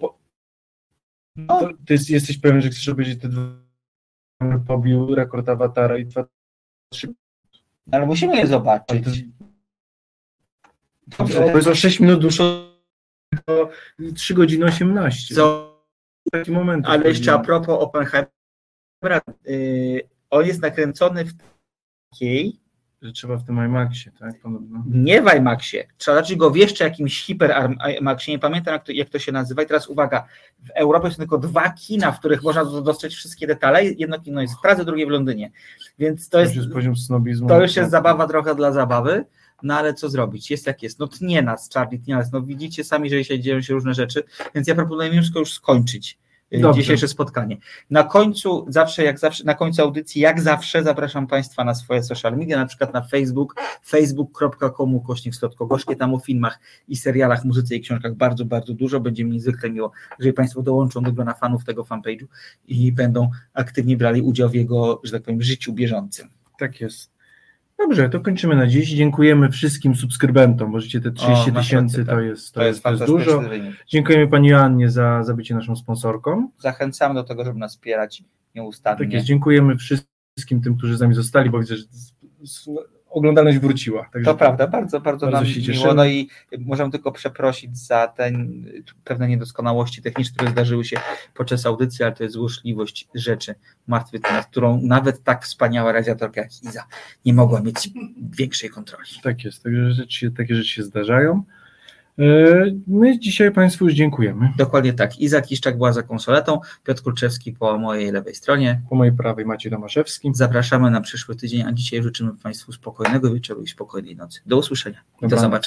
to, ty jest, jesteś pewien, że chcesz obejrzeć te dwa pobił rekord Awatara i dwa, trzy Ale musimy je zobaczyć. To jest o 6 minut dłuższe, to 3 godziny 18. Co, taki moment. ale jeszcze a propos Oppenheimera, y, on jest nakręcony w takiej, Że trzeba w tym IMAXie, tak? Podobno. nie w IMAXie, trzeba zacząć go w jeszcze jakimś hiper IMAXie, nie pamiętam jak to, jak to się nazywa. I teraz uwaga, w Europie są tylko dwa kina, w których można dostrzec wszystkie detale, jedno kino jest w Pradze, drugie w Londynie, więc to To jest, jest poziom snobizmu. to już jest zabawa trochę dla zabawy, no ale co zrobić, jest jak jest, no tnie nas Charlie, tnie nas, no widzicie sami, że się dzieją się różne rzeczy, więc ja proponuję już skończyć Dobrze. dzisiejsze spotkanie. Na końcu, zawsze jak zawsze, na końcu audycji, jak zawsze zapraszam Państwa na swoje social media, na przykład na Facebook, facebook.com ukośnik Slotko-Gorzkie, tam o filmach i serialach, muzyce i książkach bardzo, bardzo dużo. Będzie mi niezwykle miło, jeżeli Państwo dołączą do grona fanów tego fanpage'u i będą aktywnie brali udział w jego, że tak powiem, życiu bieżącym. Tak jest. Dobrze, to kończymy na dziś. Dziękujemy wszystkim subskrybentom, bo życie te 30 masz tysięcy rację, to tak. jest, to, jest, to jest fantastyczny dużo. wynik. Dziękujemy Pani Joannie za, za bycie naszą sponsorką. Zachęcamy do tego, żeby nas wspierać nieustannie. Tak jest. Dziękujemy wszystkim tym, którzy z nami zostali, bo widzę, że oglądalność wróciła. Także To prawda, bardzo, bardzo, Bardzo nam się miło. cieszymy. No i możemy tylko przeprosić za te pewne niedoskonałości techniczne, które zdarzyły się podczas audycji, ale to jest złośliwość rzeczy martwy, nad którą nawet tak wspaniała radiatorka jak Iza nie mogła mieć większej kontroli. Tak jest, także rzeczy, takie rzeczy się zdarzają. E, My dzisiaj Państwu już dziękujemy. Dokładnie tak. Iza Kiszczak była za konsoletą, Piotr Kulczewski po mojej lewej stronie. Po mojej prawej Maciej Tomaszewski. Zapraszamy na przyszły tydzień, a dzisiaj życzymy Państwu spokojnego wieczoru i spokojnej nocy. Do usłyszenia. Do Dobranoc. zobaczenia.